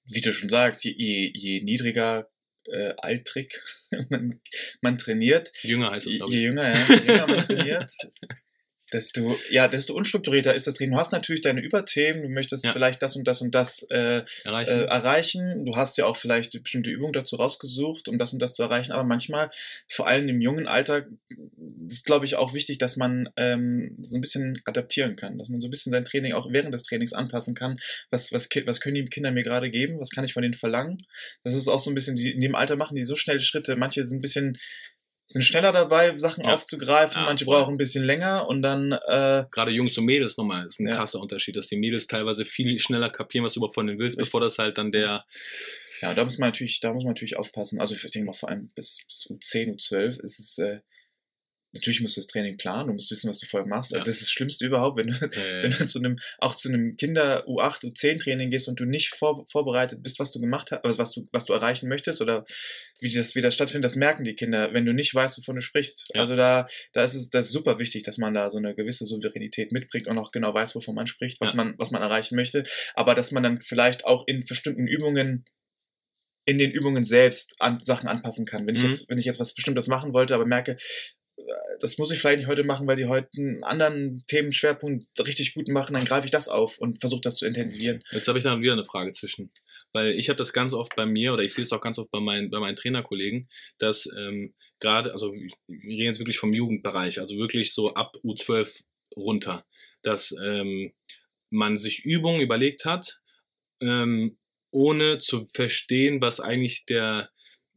wie du schon sagst, je, je niedriger äh, altrig man, man trainiert. Jünger heißt es, glaube ich. Je jünger, ja, je jünger man trainiert, desto, ja, desto unstrukturierter ist das Training. Du hast natürlich deine Überthemen, du möchtest ja. vielleicht das und das und das äh, erreichen. Äh, erreichen. Du hast ja auch vielleicht bestimmte Übungen dazu rausgesucht, um das und das zu erreichen. Aber manchmal, vor allem im jungen Alter, ist, glaube ich, auch wichtig, dass man ähm, so ein bisschen adaptieren kann, dass man so ein bisschen sein Training auch während des Trainings anpassen kann. Was, was, was können die Kinder mir gerade geben? Was kann ich von denen verlangen? Das ist auch so ein bisschen, die, in dem Alter machen die so schnelle Schritte. Manche sind ein bisschen sind schneller dabei, Sachen ja. aufzugreifen, ja, manche voll. brauchen ein bisschen länger und dann. Äh, Gerade Jungs und Mädels nochmal ist ein ja. krasser Unterschied, dass die Mädels teilweise viel schneller kapieren, was du überhaupt von denen willst, bevor das halt dann der. Ja, da muss man natürlich, da muss man natürlich aufpassen. Also ich denke mal vor allem bis, bis U10, U12 ist es. Äh, natürlich musst du das Training planen, du musst wissen, was du vorher machst. Also Ja. das ist das Schlimmste überhaupt, wenn du, Äh, wenn du zu einem, auch zu einem Kinder U8, U10 Training gehst und du nicht vor, vorbereitet bist, was du gemacht hast, also was du, was du erreichen möchtest oder wie das wieder stattfindet, das merken die Kinder, wenn du nicht weißt, wovon du sprichst. Ja. Also da, da ist es, das ist super wichtig, dass man da so eine gewisse Souveränität mitbringt und auch genau weiß, wovon man spricht, was Ja. man, was man erreichen möchte. Aber dass man dann vielleicht auch in bestimmten Übungen in den Übungen selbst an, Sachen anpassen kann. Wenn ich Mhm. jetzt, wenn ich jetzt was Bestimmtes machen wollte, aber merke, das muss ich vielleicht nicht heute machen, weil die heute einen anderen Themenschwerpunkt richtig gut machen, dann greife ich das auf und versuche das zu intensivieren. Jetzt habe ich da wieder eine Frage zwischen. Weil ich habe das ganz oft bei mir oder ich sehe es auch ganz oft bei meinen, bei meinen Trainerkollegen, dass ähm, gerade, also wir reden jetzt wirklich vom Jugendbereich, also wirklich so ab U12 runter, dass ähm, man sich Übungen überlegt hat, ähm, ohne zu verstehen, was eigentlich der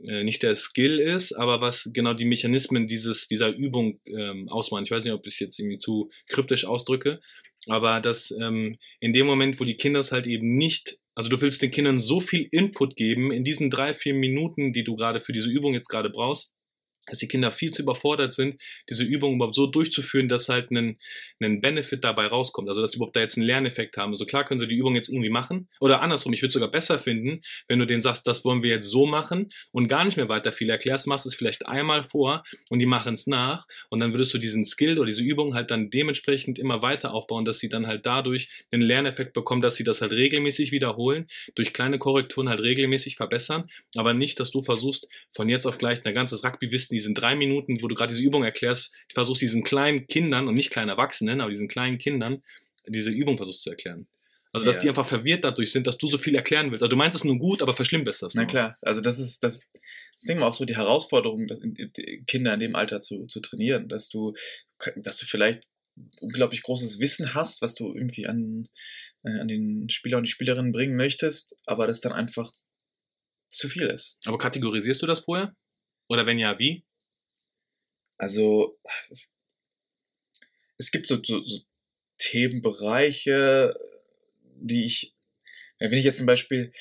äh, nicht der Skill ist, aber was genau die Mechanismen dieses, dieser Übung ähm, ausmachen. Ich weiß nicht, ob ich es jetzt irgendwie zu kryptisch ausdrücke, aber dass ähm, in dem Moment, wo die Kinder es halt eben nicht, also du willst den Kindern so viel Input geben in diesen drei, vier Minuten, die du gerade für diese Übung jetzt gerade brauchst, dass die Kinder viel zu überfordert sind, diese Übung überhaupt so durchzuführen, dass halt ein, ein Benefit dabei rauskommt. Also dass sie überhaupt da jetzt einen Lerneffekt haben. Also klar können sie die Übung jetzt irgendwie machen. Oder andersrum, ich würde sogar besser finden, wenn du denen sagst, das wollen wir jetzt so machen und gar nicht mehr weiter viel erklärst, machst es vielleicht einmal vor und die machen es nach. Und dann würdest du diesen Skill oder diese Übung halt dann dementsprechend immer weiter aufbauen, dass sie dann halt dadurch einen Lerneffekt bekommen, dass sie das halt regelmäßig wiederholen, durch kleine Korrekturen halt regelmäßig verbessern, aber nicht, dass du versuchst, von jetzt auf gleich ein ganzes Rugby-Wissen, diesen drei Minuten, wo du gerade diese Übung erklärst, versuchst diesen kleinen Kindern und nicht kleinen Erwachsenen, aber diesen kleinen Kindern diese Übung versuchst zu erklären. Also, dass Ja. die einfach verwirrt dadurch sind, dass du so viel erklären willst. Also, du meinst es nur gut, aber verschlimmbest das. Na nur. klar, also das ist das, das denke mal auch so die Herausforderung, Kinder in dem Alter zu, zu trainieren, dass du, dass du vielleicht unglaublich großes Wissen hast, was du irgendwie an, äh, an den Spieler und die Spielerinnen bringen möchtest, aber das dann einfach zu viel ist. Aber kategorisierst du das vorher? Oder wenn ja, wie? Also es, es gibt so, so, so Themenbereiche, die ich, wenn ich jetzt zum Beispiel,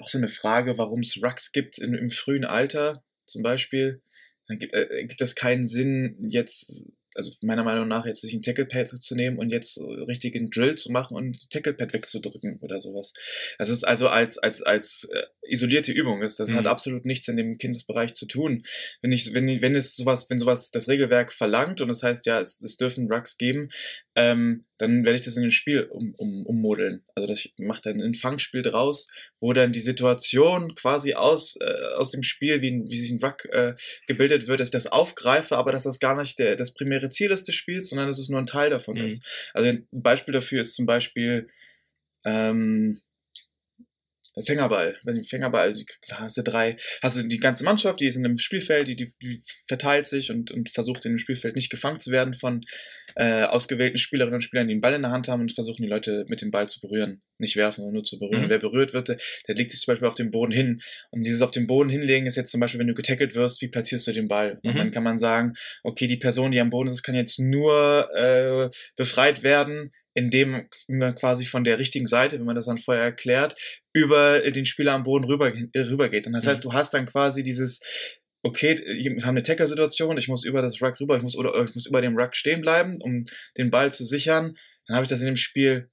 auch so eine Frage, warum es Rucks gibt in, im frühen Alter zum Beispiel, dann gibt, äh, gibt es keinen Sinn, jetzt, also meiner Meinung nach, jetzt sich ein Tacklepad zu nehmen und jetzt richtig einen Drill zu machen und Tacklepad wegzudrücken oder sowas. Das ist also als, als, als äh, isolierte Übung ist. Das Mhm. hat absolut nichts in dem Kindesbereich zu tun. Wenn ich, wenn, wenn es sowas, wenn sowas das Regelwerk verlangt und das heißt, ja, es, es dürfen Rucks geben, ähm, dann werde ich das in ein Spiel um, um, ummodeln. Also das mache dann ein Fangspiel draus, wo dann die Situation quasi aus, äh, aus dem Spiel, wie, ein- wie sich ein Ruck äh, gebildet wird, dass ich das aufgreife, aber dass das gar nicht der, das primäre Ziel ist des Spiels, sondern dass es nur ein Teil davon Mhm. ist. Also ein Beispiel dafür ist zum Beispiel ähm, Fängerball. Weiß nicht, Fängerball, also hast du drei, hast du die ganze Mannschaft, die ist in einem Spielfeld, die, die, die verteilt sich und, und versucht in dem Spielfeld nicht gefangen zu werden von äh, ausgewählten Spielerinnen und Spielern, die einen Ball in der Hand haben und versuchen die Leute mit dem Ball zu berühren. Nicht werfen, sondern nur zu berühren. Mhm. Und wer berührt wird, der, der legt sich zum Beispiel auf den Boden hin. Und dieses auf den Boden hinlegen ist jetzt zum Beispiel, wenn du getackelt wirst, wie platzierst du den Ball? Und Mhm. dann kann man sagen, okay, die Person, die am Boden ist, kann jetzt nur äh, befreit werden, indem man quasi von der richtigen Seite, wenn man das dann vorher erklärt, über den Spieler am Boden rüber, äh, rübergeht. Und das Mhm. heißt, du hast dann quasi dieses, okay, wir haben eine Tackle-Situation, ich muss über das Ruck rüber, ich muss, oder ich muss über dem Ruck stehen bleiben, um den Ball zu sichern. Dann habe ich das in dem Spiel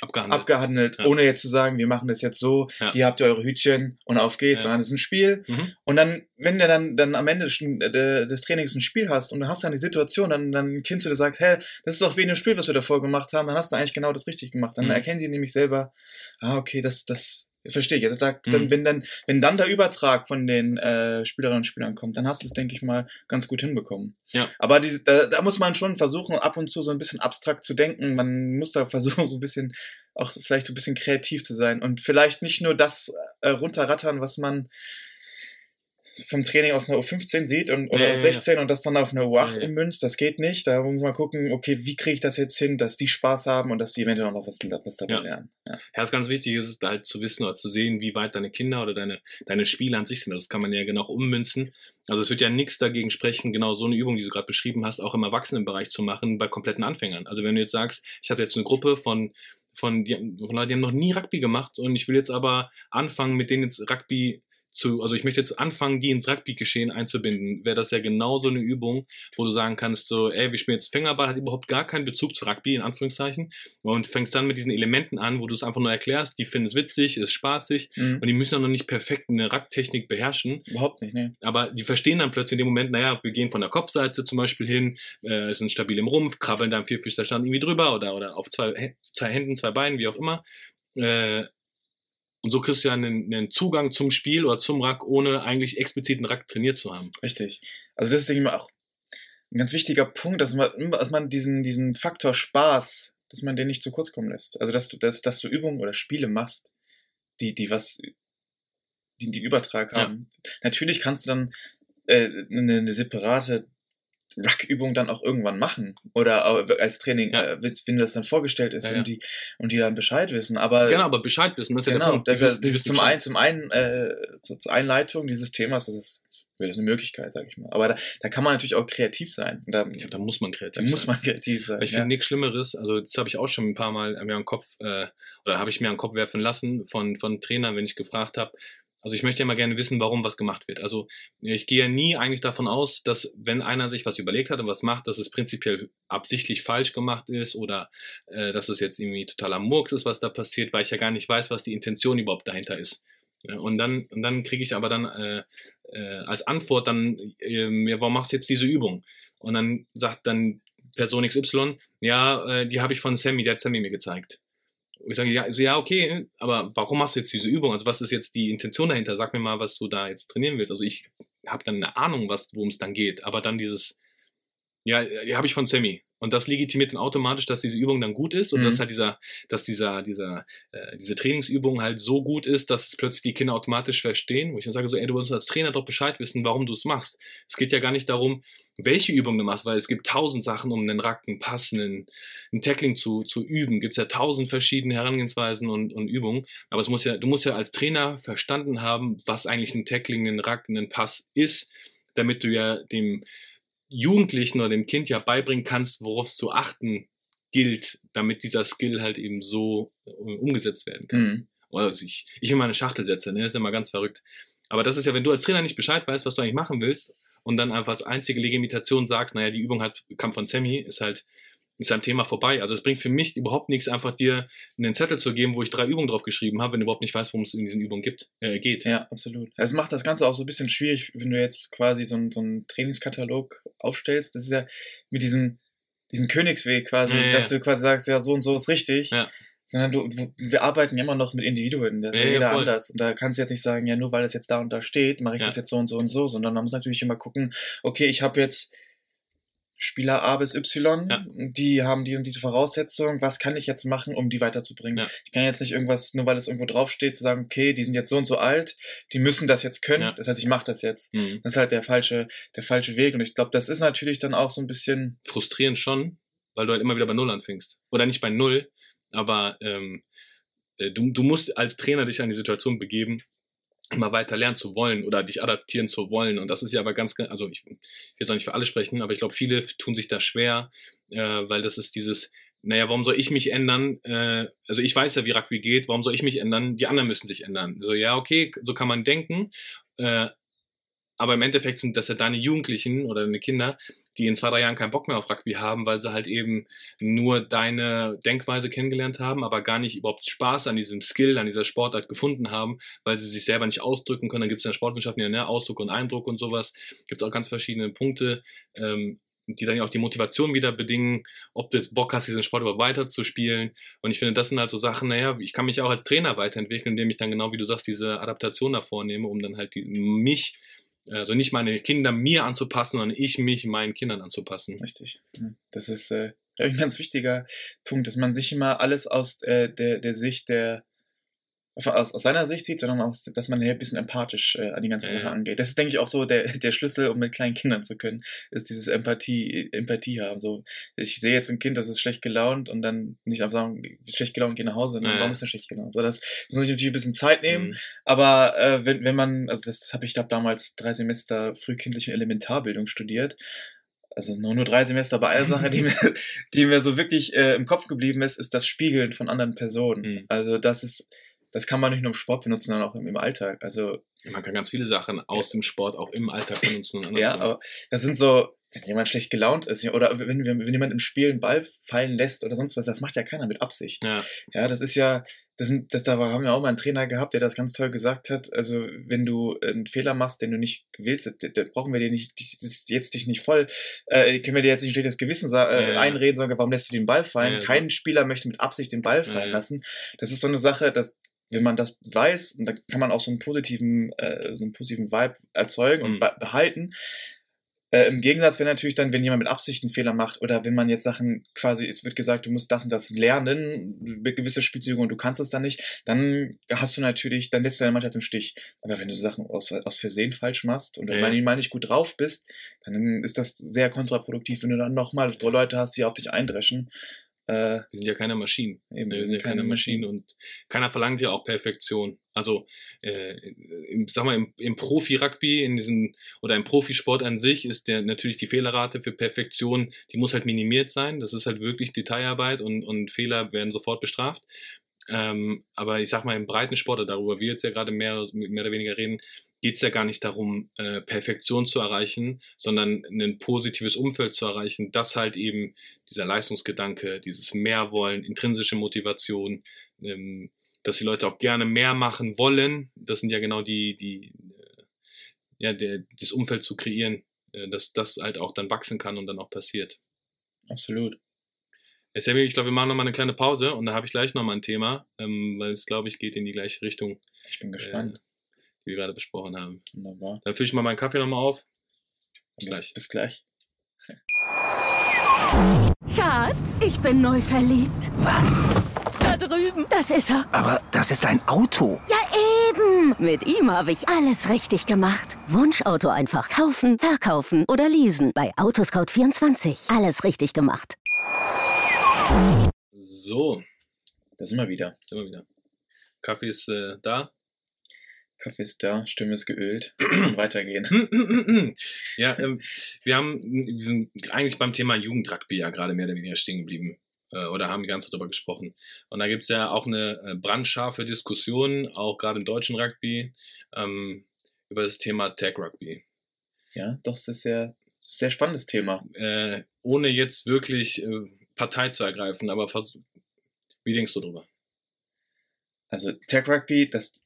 Abgehandelt. abgehandelt, Ja. ohne jetzt zu sagen, wir machen das jetzt so, Ja. hier habt ihr eure Hütchen und auf geht's, sondern es ist ein Spiel. Mhm. Und dann, wenn du dann, dann am Ende des, Trainings ein Spiel hast und du hast dann die Situation, dann, dann ein Kind zu dir sagt, hey, das ist doch wie in dem Spiel, was wir davor gemacht haben, dann hast du eigentlich genau das richtig gemacht. Dann Mhm. erkennen sie nämlich selber, ah, okay, das, das verstehe ich. Also da, Mhm. dann, wenn dann, wenn dann der Übertrag von den äh, Spielerinnen und Spielern kommt, dann hast du es, denke ich mal, ganz gut hinbekommen. Ja. Aber diese, da, da muss man schon versuchen, ab und zu so ein bisschen abstrakt zu denken. Man muss da versuchen, so ein bisschen auch vielleicht so ein bisschen kreativ zu sein und vielleicht nicht nur das äh, runterrattern, was man vom Training aus einer U15 sieht und, oder ja, ja. U16 und das dann auf eine U8 Ja, ja. ummünzt, das geht nicht. Da muss man gucken, okay, wie kriege ich das jetzt hin, dass die Spaß haben und dass die eventuell auch noch was, was dabei Ja. lernen. Ja. Ja, es ganz wichtig ist es halt zu wissen oder zu sehen, wie weit deine Kinder oder deine, deine Spiele an sich sind. Das kann man ja genau ummünzen. Also es wird ja nichts dagegen sprechen, genau so eine Übung, die du gerade beschrieben hast, auch im Erwachsenenbereich zu machen bei kompletten Anfängern. Also wenn du jetzt sagst, ich habe jetzt eine Gruppe von von die, von Leuten, die haben noch nie Rugby gemacht und ich will jetzt aber anfangen, mit denen jetzt Rugby zu, also ich möchte jetzt anfangen, die ins Rugby-Geschehen einzubinden, wäre das ja genauso eine Übung, wo du sagen kannst, so, ey, wir spielen jetzt Fingerball, hat überhaupt gar keinen Bezug zu Rugby, in Anführungszeichen, und fängst dann mit diesen Elementen an, wo du es einfach nur erklärst, die finden es witzig, ist spaßig, Mhm. und die müssen ja noch nicht perfekt eine Rack-Technik beherrschen, Überhaupt nicht, ne? aber die verstehen dann plötzlich in dem Moment, naja, wir gehen von der Kopfseite zum Beispiel hin, äh, sind stabil im Rumpf, krabbeln da im Vierfüßlerstand irgendwie drüber oder, oder auf zwei, zwei Händen, zwei Beinen, wie auch immer. Äh, und so kriegst du ja einen, einen Zugang zum Spiel oder zum Rack, ohne eigentlich expliziten Rack trainiert zu haben. Richtig. Also das ist, denke ich mal, auch ein ganz wichtiger Punkt, dass man, dass man diesen, diesen Faktor Spaß, dass man den nicht zu kurz kommen lässt. Also dass du, dass, dass du Übungen oder Spiele machst, die, die was, die den Übertrag Ja. haben. Natürlich kannst du dann äh, eine, eine separate Ruck-Übung dann auch irgendwann machen. Oder als Training, Ja. äh, wenn das dann vorgestellt ist Ja, ja. und die und die dann Bescheid wissen. Aber genau, aber Bescheid wissen, das ist ja der Genau, Punkt. das Die ist, wissen- das die ist wissen zum einen, zum einen äh, zur, zur Einleitung dieses Themas, das ist, wäre das eine Möglichkeit, sage ich mal. Aber da, da kann man natürlich auch kreativ sein. Da, Ich glaub, da muss man da kreativ muss sein. man kreativ sein. Ich ja. finde nichts Schlimmeres, also das habe ich auch schon ein paar Mal mir an den Kopf, äh, oder habe ich mir an den Kopf werfen lassen von, von Trainern, wenn ich gefragt habe. Also ich möchte ja mal gerne wissen, warum was gemacht wird. Also ich gehe ja nie eigentlich davon aus, dass wenn einer sich was überlegt hat und was macht, dass es prinzipiell absichtlich falsch gemacht ist oder äh, dass es jetzt irgendwie totaler Murks ist, was da passiert, weil ich ja gar nicht weiß, was die Intention überhaupt dahinter ist. Und dann, und dann kriege ich aber dann äh, äh, als Antwort dann, ähm, ja, warum machst du jetzt diese Übung? Und dann sagt dann Person XY, ja, äh, die habe ich von Sammy, der hat Sammy mir gezeigt. Und ich sage, ja, also, ja, okay, aber warum machst du jetzt diese Übung? Also was ist jetzt die Intention dahinter? Sag mir mal, was du da jetzt trainieren willst. Also ich habe dann eine Ahnung, worum es dann geht, aber dann dieses, ja, äh, habe ich von Sammy. Und das legitimiert dann automatisch, dass diese Übung dann gut ist und Mhm. dass halt dieser, dass dieser, dieser, äh, diese Trainingsübung halt so gut ist, dass es plötzlich die Kinder automatisch verstehen. Wo ich dann sage so, ey, du musst als Trainer doch Bescheid wissen, warum du es machst. Es geht ja gar nicht darum, welche Übung du machst, weil es gibt tausend Sachen, um einen Rack, einen Pass, einen, einen Tackling zu, zu üben. Gibt es ja tausend verschiedene Herangehensweisen und, und Übungen. Aber es muss ja, du musst ja als Trainer verstanden haben, was eigentlich ein Tackling, ein Rack, ein Pass ist, damit du ja dem Jugendlichen oder dem Kind ja beibringen kannst, worauf es zu achten gilt, damit dieser Skill halt eben so äh, umgesetzt werden kann. Mhm. Oder ich, ich immer eine Schachtel setze, ne? ist ja mal ganz verrückt. Aber das ist ja, wenn du als Trainer nicht Bescheid weißt, was du eigentlich machen willst und dann einfach als einzige Legitimation sagst, naja, die Übung hat, kam von Sammy, ist halt, ist ein Thema vorbei. Also es bringt für mich überhaupt nichts, einfach dir einen Zettel zu geben, wo ich drei Übungen drauf geschrieben habe, wenn du überhaupt nicht weißt, worum es in diesen Übungen gibt, äh, geht. Ja, absolut. Es macht das Ganze auch so ein bisschen schwierig, wenn du jetzt quasi so, einen- so einen Trainingskatalog aufstellst. Das ist ja mit diesem, diesem Königsweg quasi, Ja, ja, dass du quasi sagst, ja, so und so ist richtig. Ja. Sondern du, wir arbeiten ja immer noch mit Individuen, das ist Ja, jeder anders. Und da kannst du jetzt nicht sagen, ja, nur weil es jetzt da und da steht, mache ich das jetzt so und so und so, sondern man muss natürlich immer gucken, okay, ich habe jetzt Spieler A bis Y, Ja. die haben die und diese Voraussetzungen, was kann ich jetzt machen, um die weiterzubringen? Ja. Ich kann jetzt nicht irgendwas, nur weil es irgendwo draufsteht, sagen, okay, die sind jetzt so und so alt, die müssen das jetzt können, Ja. das heißt, ich mache das jetzt. Mhm. Das ist halt der falsche, der falsche Weg und ich glaube, das ist natürlich dann auch so ein bisschen, frustrierend schon, weil du halt immer wieder bei Null anfängst. Oder nicht bei Null, aber ähm, äh, du, du musst als Trainer dich an die Situation begeben, immer weiter lernen zu wollen oder dich adaptieren zu wollen. Und das ist ja aber ganz, also ich will jetzt auch nicht für alle sprechen, aber ich glaube, viele tun sich da schwer, äh, weil das ist dieses, naja, warum soll ich mich ändern? Äh, also ich weiß ja, wie Rugby geht, warum soll ich mich ändern? Die anderen müssen sich ändern. So, ja, okay, so kann man denken. Äh, aber im Endeffekt sind das ja deine Jugendlichen oder deine Kinder, die in zwei, drei Jahren keinen Bock mehr auf Rugby haben, weil sie halt eben nur deine Denkweise kennengelernt haben, aber gar nicht überhaupt Spaß an diesem Skill, an dieser Sportart gefunden haben, weil sie sich selber nicht ausdrücken können. Dann gibt es in der Sportwissenschaft ja ne, Ausdruck und Eindruck und sowas. Gibt es auch ganz verschiedene Punkte, ähm, die dann ja auch die Motivation wieder bedingen, ob du jetzt Bock hast, diesen Sport überhaupt weiterzuspielen. Und ich finde, das sind halt so Sachen, naja, ich kann mich auch als Trainer weiterentwickeln, indem ich dann genau, wie du sagst, diese Adaptation da vornehme, um dann halt die, mich also nicht meine Kinder mir anzupassen, sondern ich mich meinen Kindern anzupassen. richtig. Das ist äh, ein ganz wichtiger Punkt, dass man sich immer alles aus äh, der, der Sicht der, aus, aus seiner Sicht sieht, sondern auch, dass man hier ein bisschen empathisch äh, an die ganze Ja, Sache angeht. Das ist, denke ich, auch so der, der Schlüssel, um mit kleinen Kindern zu können, ist dieses Empathie, Empathie haben. So, ich sehe jetzt ein Kind, das ist schlecht gelaunt und dann nicht einfach sagen, schlecht gelaunt, geh nach Hause, Ja, warum ist er schlecht gelaunt? So, das muss sich natürlich ein bisschen Zeit nehmen, Mhm. aber äh, wenn, wenn man, also das habe ich, glaube damals drei Semester frühkindliche Elementarbildung studiert. Also nur, nur drei Semester, aber eine Sache, die mir, die mir so wirklich äh, im Kopf geblieben ist, ist das Spiegeln von anderen Personen. Mhm. Also das ist, das kann man nicht nur im Sport benutzen, sondern auch im, im Alltag. Also Man kann ganz viele Sachen aus dem Sport auch im Alltag benutzen. Ja, aber das sind so, wenn jemand schlecht gelaunt ist oder wenn, wenn, jemand im Spiel einen Ball fallen lässt oder sonst was, das macht ja keiner mit Absicht. ja, Ja, das ist ja, das sind, das, da haben wir auch mal einen Trainer gehabt, der das ganz toll gesagt hat. Also, wenn du einen Fehler machst, den du nicht willst, da, da brauchen wir dir nicht, jetzt dich nicht voll, äh, können wir dir jetzt nicht schlechtes Gewissen äh, Ja, einreden, sondern warum lässt du den Ball fallen? Ja, ja, Kein Spieler möchte mit Absicht den Ball fallen lassen. Das ist so eine Sache, dass, wenn man das weiß, und dann kann man auch so einen positiven, äh, so einen positiven Vibe erzeugen und Mhm. be behalten. Äh, Im Gegensatz wäre natürlich dann, wenn jemand mit Absicht einen Fehler macht oder wenn man jetzt Sachen quasi, es wird gesagt, du musst das und das lernen, gewisse Spielzüge und du kannst es dann nicht, dann hast du natürlich, dann lässt du deine Mannschaft im Stich. Aber wenn du Sachen aus, aus Versehen falsch machst und wenn ja. du mal nicht gut drauf bist, dann ist das sehr kontraproduktiv, wenn du dann nochmal Leute hast, die auf dich eindreschen. Äh, wir sind ja keine Maschinen. eben, Wir sind ja keine Maschinen und keiner verlangt ja auch Perfektion. Also, äh, im, sag mal, im, im Profi-Rugby, in diesem, oder im Profisport an sich ist der natürlich die Fehlerrate für Perfektion, die muss halt minimiert sein. Das ist halt wirklich Detailarbeit und, und Fehler werden sofort bestraft. Ähm, aber ich sag mal, im Breitensport, oder darüber wir jetzt ja gerade mehr, mehr oder weniger reden, geht es ja gar nicht darum, äh, Perfektion zu erreichen, sondern ein positives Umfeld zu erreichen, das halt eben dieser Leistungsgedanke, dieses Mehrwollen, intrinsische Motivation, ähm, dass die Leute auch gerne mehr machen wollen, das sind ja genau die, die äh, ja, der, das Umfeld zu kreieren, äh, dass das halt auch dann wachsen kann und dann auch passiert. Absolut. Äh, Sammy, ich glaube, wir machen nochmal eine kleine Pause und da habe ich gleich nochmal ein Thema, ähm, weil es, glaube ich, geht in die gleiche Richtung, Ich bin äh, gespannt. Die wir gerade besprochen haben. Wunderbar. Dann fülle ich mal meinen Kaffee nochmal auf. Bis Bis gleich. Bis gleich. Schatz, ich bin neu verliebt. Was? Da drüben. Das ist er. Aber das ist ein Auto. Ja, eben. Mit ihm habe ich alles richtig gemacht. Wunschauto einfach kaufen, verkaufen oder leasen. Bei Autoscout24. Alles richtig gemacht. So, Da sind wir wieder. sind wir wieder. Kaffee ist äh, da. Kaffee ist da, Stimme ist geölt. Weitergehen. ja, ähm, wir haben wir sind eigentlich beim Thema Jugendrugby ja gerade mehr oder weniger stehen geblieben. Äh, oder haben die ganze Zeit darüber gesprochen. Und da gibt's ja auch eine äh, brandscharfe Diskussion, auch gerade im deutschen Rugby, ähm, über das Thema Tag Rugby. Ja, doch, es ist sehr, sehr spannendes Thema. Äh, ohne jetzt wirklich äh, Partei zu ergreifen, aber vers- wie denkst du drüber? Also Tag Rugby, das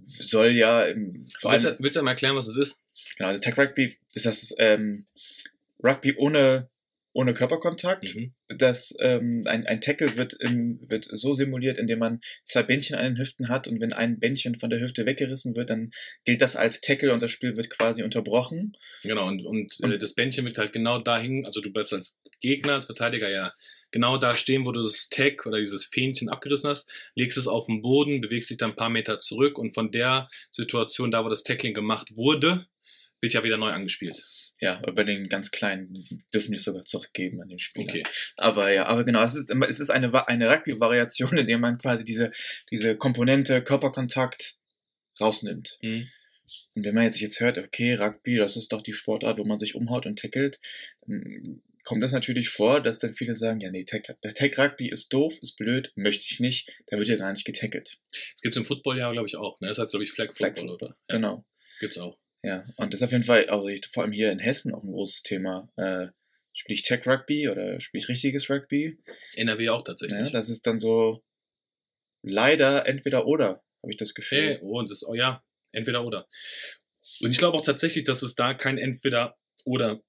soll ja im, vor Willst allem, du, willst du mal erklären, was es ist? genau, also Tag Rugby ist das ähm, Rugby ohne, ohne Körperkontakt. Mhm. Das ähm, ein, ein Tackle wird, in, wird so simuliert, indem man zwei Bändchen an den Hüften hat und wenn ein Bändchen von der Hüfte weggerissen wird, dann gilt das als Tackle und das Spiel wird quasi unterbrochen. Genau, und, und äh, das Bändchen wird halt genau dahin, also du bleibst als Gegner, als Verteidiger ja genau da stehen, wo du das Tag oder dieses Fähnchen abgerissen hast, legst es auf den Boden, bewegst dich dann ein paar Meter zurück und von der Situation, da wo das Tackling gemacht wurde, wird ja wieder neu angespielt. Ja, bei den ganz Kleinen dürfen die es sogar zurückgeben an den Spieler. Okay. Aber ja, aber genau, es ist, es ist eine, eine Rugby-Variation, in der man quasi diese, diese Komponente Körperkontakt rausnimmt. Mhm. Und wenn man jetzt jetzt hört, okay, Rugby, das ist doch die Sportart, wo man sich umhaut und tackelt, kommt das natürlich vor, dass dann viele sagen, ja, nee, Tag, Tag Rugby ist doof, ist blöd, möchte ich nicht, da wird ja gar nicht getackelt. Das gibt's im Football ja, glaube ich, auch. Ne? Das heißt, glaube ich, Flag Football, Flag oder? Ja, Genau. Gibt's auch. Ja, und das ist auf jeden Fall, also ich, vor allem hier in Hessen auch ein großes Thema. Äh, spiele ich Tag Rugby oder spiele ich richtiges Rugby? NRW auch tatsächlich. Ja, das ist dann so leider entweder oder, habe ich das Gefühl. Hey, oh, das ist, oh ja, entweder oder. Und ich glaube auch tatsächlich, dass es da kein entweder oder,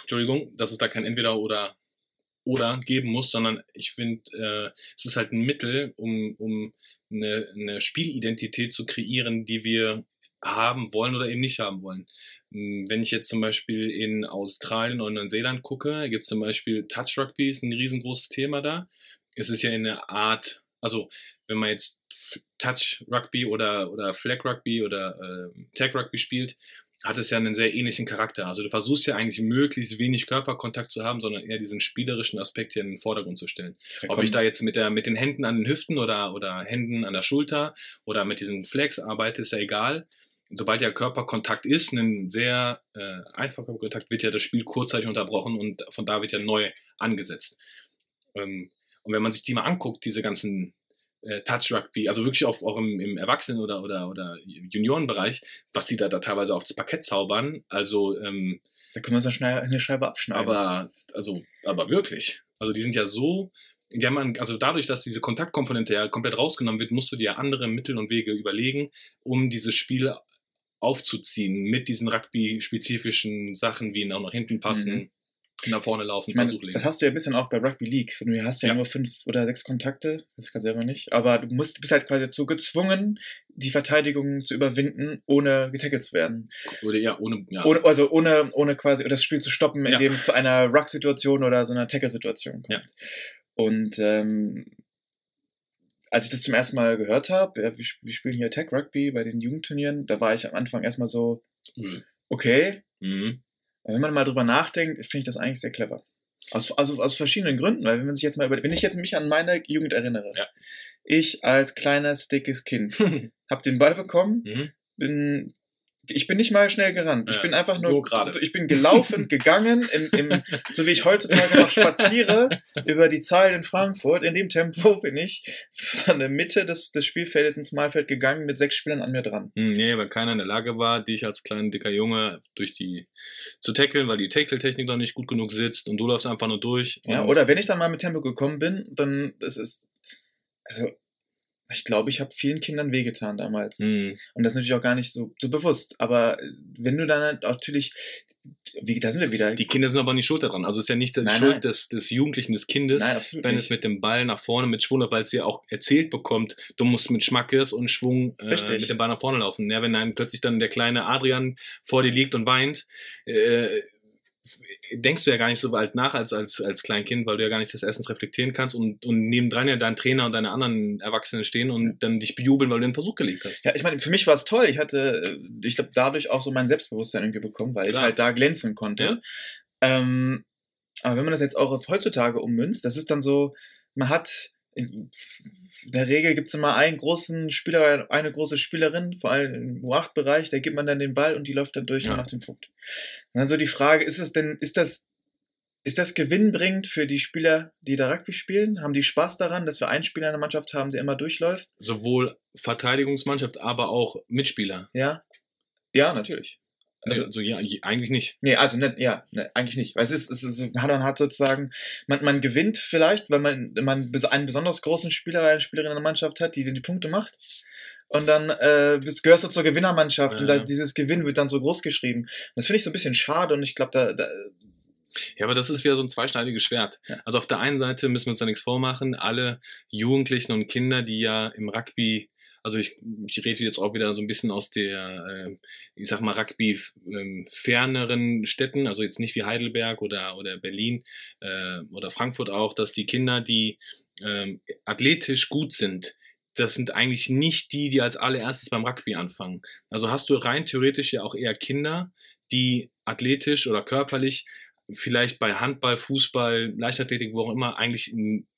Entschuldigung, dass es da kein entweder oder oder geben muss, sondern ich finde, äh, es ist halt ein Mittel, um, um eine, eine Spielidentität zu kreieren, die wir haben wollen oder eben nicht haben wollen. Hm, Wenn ich jetzt zum Beispiel in Australien oder Neuseeland gucke, gibt es zum Beispiel Touch Rugby, ist ein riesengroßes Thema da. Es ist ja eine Art, also wenn man jetzt Touch Rugby oder, oder Flag Rugby oder äh, Tag Rugby spielt, hat es ja einen sehr ähnlichen Charakter. Also du versuchst ja eigentlich möglichst wenig Körperkontakt zu haben, sondern eher diesen spielerischen Aspekt hier in den Vordergrund zu stellen. Da Ob ich da jetzt mit, der, mit den Händen an den Hüften oder, oder Händen an der Schulter oder mit diesen Flags arbeite, ist ja egal. Sobald ja Körperkontakt ist, ein sehr äh, einfacher Kontakt, wird ja das Spiel kurzzeitig unterbrochen und von da wird ja neu angesetzt. Ähm, und wenn man sich die mal anguckt, diese ganzen äh, Touch Rugby, also wirklich auf, auch im, im Erwachsenen- oder, oder, oder Juniorenbereich, was die da, da teilweise aufs Parkett zaubern. Also, ähm, Da können wir uns dann schnell eine Scheibe abschneiden. aber, also, aber wirklich. Also die sind ja so, die haben, also dadurch, dass diese Kontaktkomponente ja komplett rausgenommen wird, musst du dir andere Mittel und Wege überlegen, um dieses Spiel aufzuziehen mit diesen Rugby-spezifischen Sachen, wie auch nach hinten passen, Mhm. Nach vorne laufen, Ich meine, Versuch legen. das hast du ja ein bisschen auch bei Rugby League. Du hast ja, Ja. nur fünf oder sechs Kontakte, das kann selber nicht. Aber du musst, bist halt quasi dazu gezwungen, die Verteidigung zu überwinden, ohne getackelt zu werden. Oder ja, ohne, ja. Ohne, also ohne, ohne quasi das Spiel zu stoppen, Ja. indem es zu einer Ruck-Situation oder so einer Tackle-Situation kommt. Ja. Und ähm, als ich das zum ersten Mal gehört habe, ja, wir, wir spielen hier Tag Rugby bei den Jugendturnieren, da war ich am Anfang erstmal so, Mhm. okay, Mhm. Wenn man mal drüber nachdenkt, finde ich das eigentlich sehr clever. Aus, also aus verschiedenen Gründen, weil wenn man sich jetzt mal über, wenn ich jetzt mich an meine Jugend erinnere, Ja. ich als kleines, dickes Kind habe den Ball bekommen, Mhm. bin ich bin nicht mal schnell gerannt. Ich Ja, bin einfach nur, nur gerade. ich bin gelaufen, gegangen, im, im, so wie ich heutzutage noch spaziere über die Zeilen in Frankfurt. In dem Tempo bin ich von der Mitte des, des Spielfeldes ins Malfeld gegangen mit sechs Spielern an mir dran. Hm, Nee, weil keiner in der Lage war, dich als kleiner, dicker Junge durch die zu tackeln, weil die Tackle-Technik noch nicht gut genug sitzt und du läufst einfach nur durch. Ja, und- oder wenn ich dann mal mit Tempo gekommen bin, dann das ist also ich glaube, ich habe vielen Kindern wehgetan damals. Hm, Und das ist natürlich auch gar nicht so, so bewusst. Aber wenn du dann halt natürlich, wie, da sind wir wieder. Die Kinder sind aber nicht schuld daran. Also es ist ja nicht die Nein, Schuld nein. Des, des Jugendlichen, des Kindes, Nein, wenn nicht. es mit dem Ball nach vorne mit Schwung, weil es ja auch erzählt bekommt, du musst mit Schmackes und Schwung äh, mit dem Ball nach vorne laufen. Ja, wenn dann plötzlich dann der kleine Adrian vor dir liegt und weint, äh, denkst du ja gar nicht so weit nach als, als, als Kleinkind, weil du ja gar nicht das erstens reflektieren kannst und, und nebendran ja dein Trainer und deine anderen Erwachsenen stehen und dann dich bejubeln, weil du den Versuch gelegt hast. Ja, ich meine, für mich war es toll. Ich hatte, äh, ich glaube, dadurch auch so mein Selbstbewusstsein irgendwie bekommen, weil ich Klar. halt da glänzen konnte. Ähm, aber wenn man das jetzt auch auf heutzutage ummünzt, das ist dann so, man hat in der Regel gibt es immer einen großen Spieler, eine große Spielerin, vor allem im U8-Bereich, da gibt man dann den Ball und die läuft dann durch Ja. und macht den Punkt. Und dann so die Frage, ist es denn, ist das, ist das gewinnbringend für die Spieler, die da Rugby spielen? Haben die Spaß daran, dass wir einen Spieler in der Mannschaft haben, der immer durchläuft? Sowohl Verteidigungsmannschaft, aber auch Mitspieler. Ja? Ja, natürlich. Also, also ja, eigentlich nicht. Nee, also ne, ja, ne, eigentlich nicht. Weil es ist, es ist hat man hat sozusagen, man, man gewinnt vielleicht, weil man, man einen besonders großen Spieler, eine Spielerin in der Mannschaft hat, die die Punkte macht. Und dann äh, bist, gehörst du zur Gewinnermannschaft und Ja. da, dieses Gewinn wird dann so groß geschrieben. Das finde ich so ein bisschen schade und ich glaube, da, da Ja, aber das ist wieder so ein zweischneidiges Schwert. Ja. Also auf der einen Seite müssen wir uns da nichts vormachen. Alle Jugendlichen und Kinder, die ja im Rugby, also ich, ich rede jetzt auch wieder so ein bisschen aus der, äh, ich sag mal, Rugby ähm, ferneren Städten, also jetzt nicht wie Heidelberg oder, oder Berlin äh, oder Frankfurt auch, dass die Kinder, die ähm, athletisch gut sind, das sind eigentlich nicht die, die als allererstes beim Rugby anfangen. Also hast du rein theoretisch ja auch eher Kinder, die athletisch oder körperlich vielleicht bei Handball, Fußball, Leichtathletik, wo auch immer, eigentlich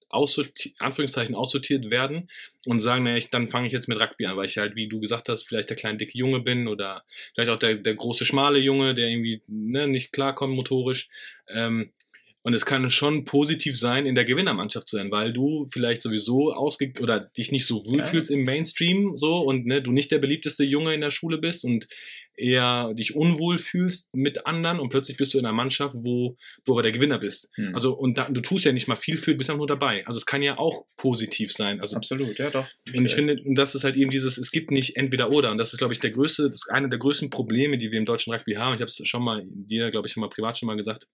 in aussorti Anführungszeichen aussortiert werden und sagen, naja, ich, dann fange ich jetzt mit Rugby an, weil ich halt, wie du gesagt hast, vielleicht der kleine dicke Junge bin oder vielleicht auch der, der große schmale Junge, der irgendwie ne, nicht klarkommt motorisch. Ähm, und es kann schon positiv sein, in der Gewinnermannschaft zu sein, weil du vielleicht sowieso ausge oder dich nicht so wohlfühlst im Mainstream so und ne, du nicht der beliebteste Junge in der Schule bist und eher dich unwohl fühlst mit anderen und plötzlich bist du in einer Mannschaft, wo du aber der Gewinner bist. Hm. Also und da, du tust ja nicht mal viel für, du bist einfach nur dabei. Also es kann ja auch positiv sein. Also absolut, ja doch. und ich finde, das ist halt eben dieses, es gibt nicht entweder oder. Und das ist, glaube ich, der größte, das ist eine der größten Probleme, die wir im deutschen Rugby haben. Ich habe es schon mal dir, glaube ich, schon mal privat schon mal gesagt,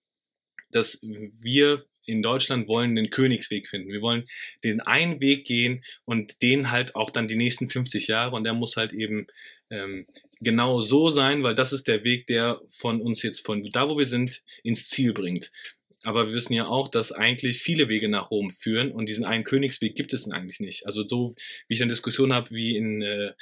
dass wir in Deutschland wollen den Königsweg finden. Wir wollen den einen Weg gehen und den halt auch dann die nächsten 50 Jahre. Und der muss halt eben ähm, genau so sein, weil das ist der Weg, der von uns jetzt von da, wo wir sind, ins Ziel bringt. Aber wir wissen ja auch, dass eigentlich viele Wege nach Rom führen und diesen einen Königsweg gibt es eigentlich nicht. Also so, wie ich eine Diskussion habe, wie in, äh,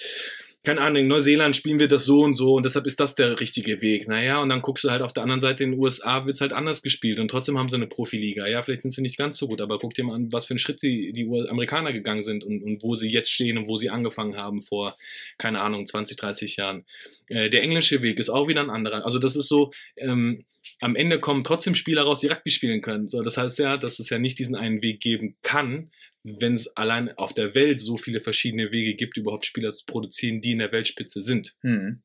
keine Ahnung, in Neuseeland spielen wir das so und so und deshalb ist das der richtige Weg. Naja, und dann guckst du halt auf der anderen Seite in den USA wird's halt anders gespielt und trotzdem haben sie eine Profiliga. Ja, vielleicht sind sie nicht ganz so gut, aber guck dir mal an, was für einen Schritt die, die Amerikaner gegangen sind und, und wo sie jetzt stehen und wo sie angefangen haben vor, keine Ahnung, 20, 30 Jahren. Äh, der englische Weg ist auch wieder ein anderer. Also das ist so, ähm, am Ende kommen trotzdem Spieler raus, die Rugby spielen können. So, das heißt ja, dass es ja nicht diesen einen Weg geben kann, wenn es allein auf der Welt so viele verschiedene Wege gibt, überhaupt Spieler zu produzieren, die in der Weltspitze sind. Hm.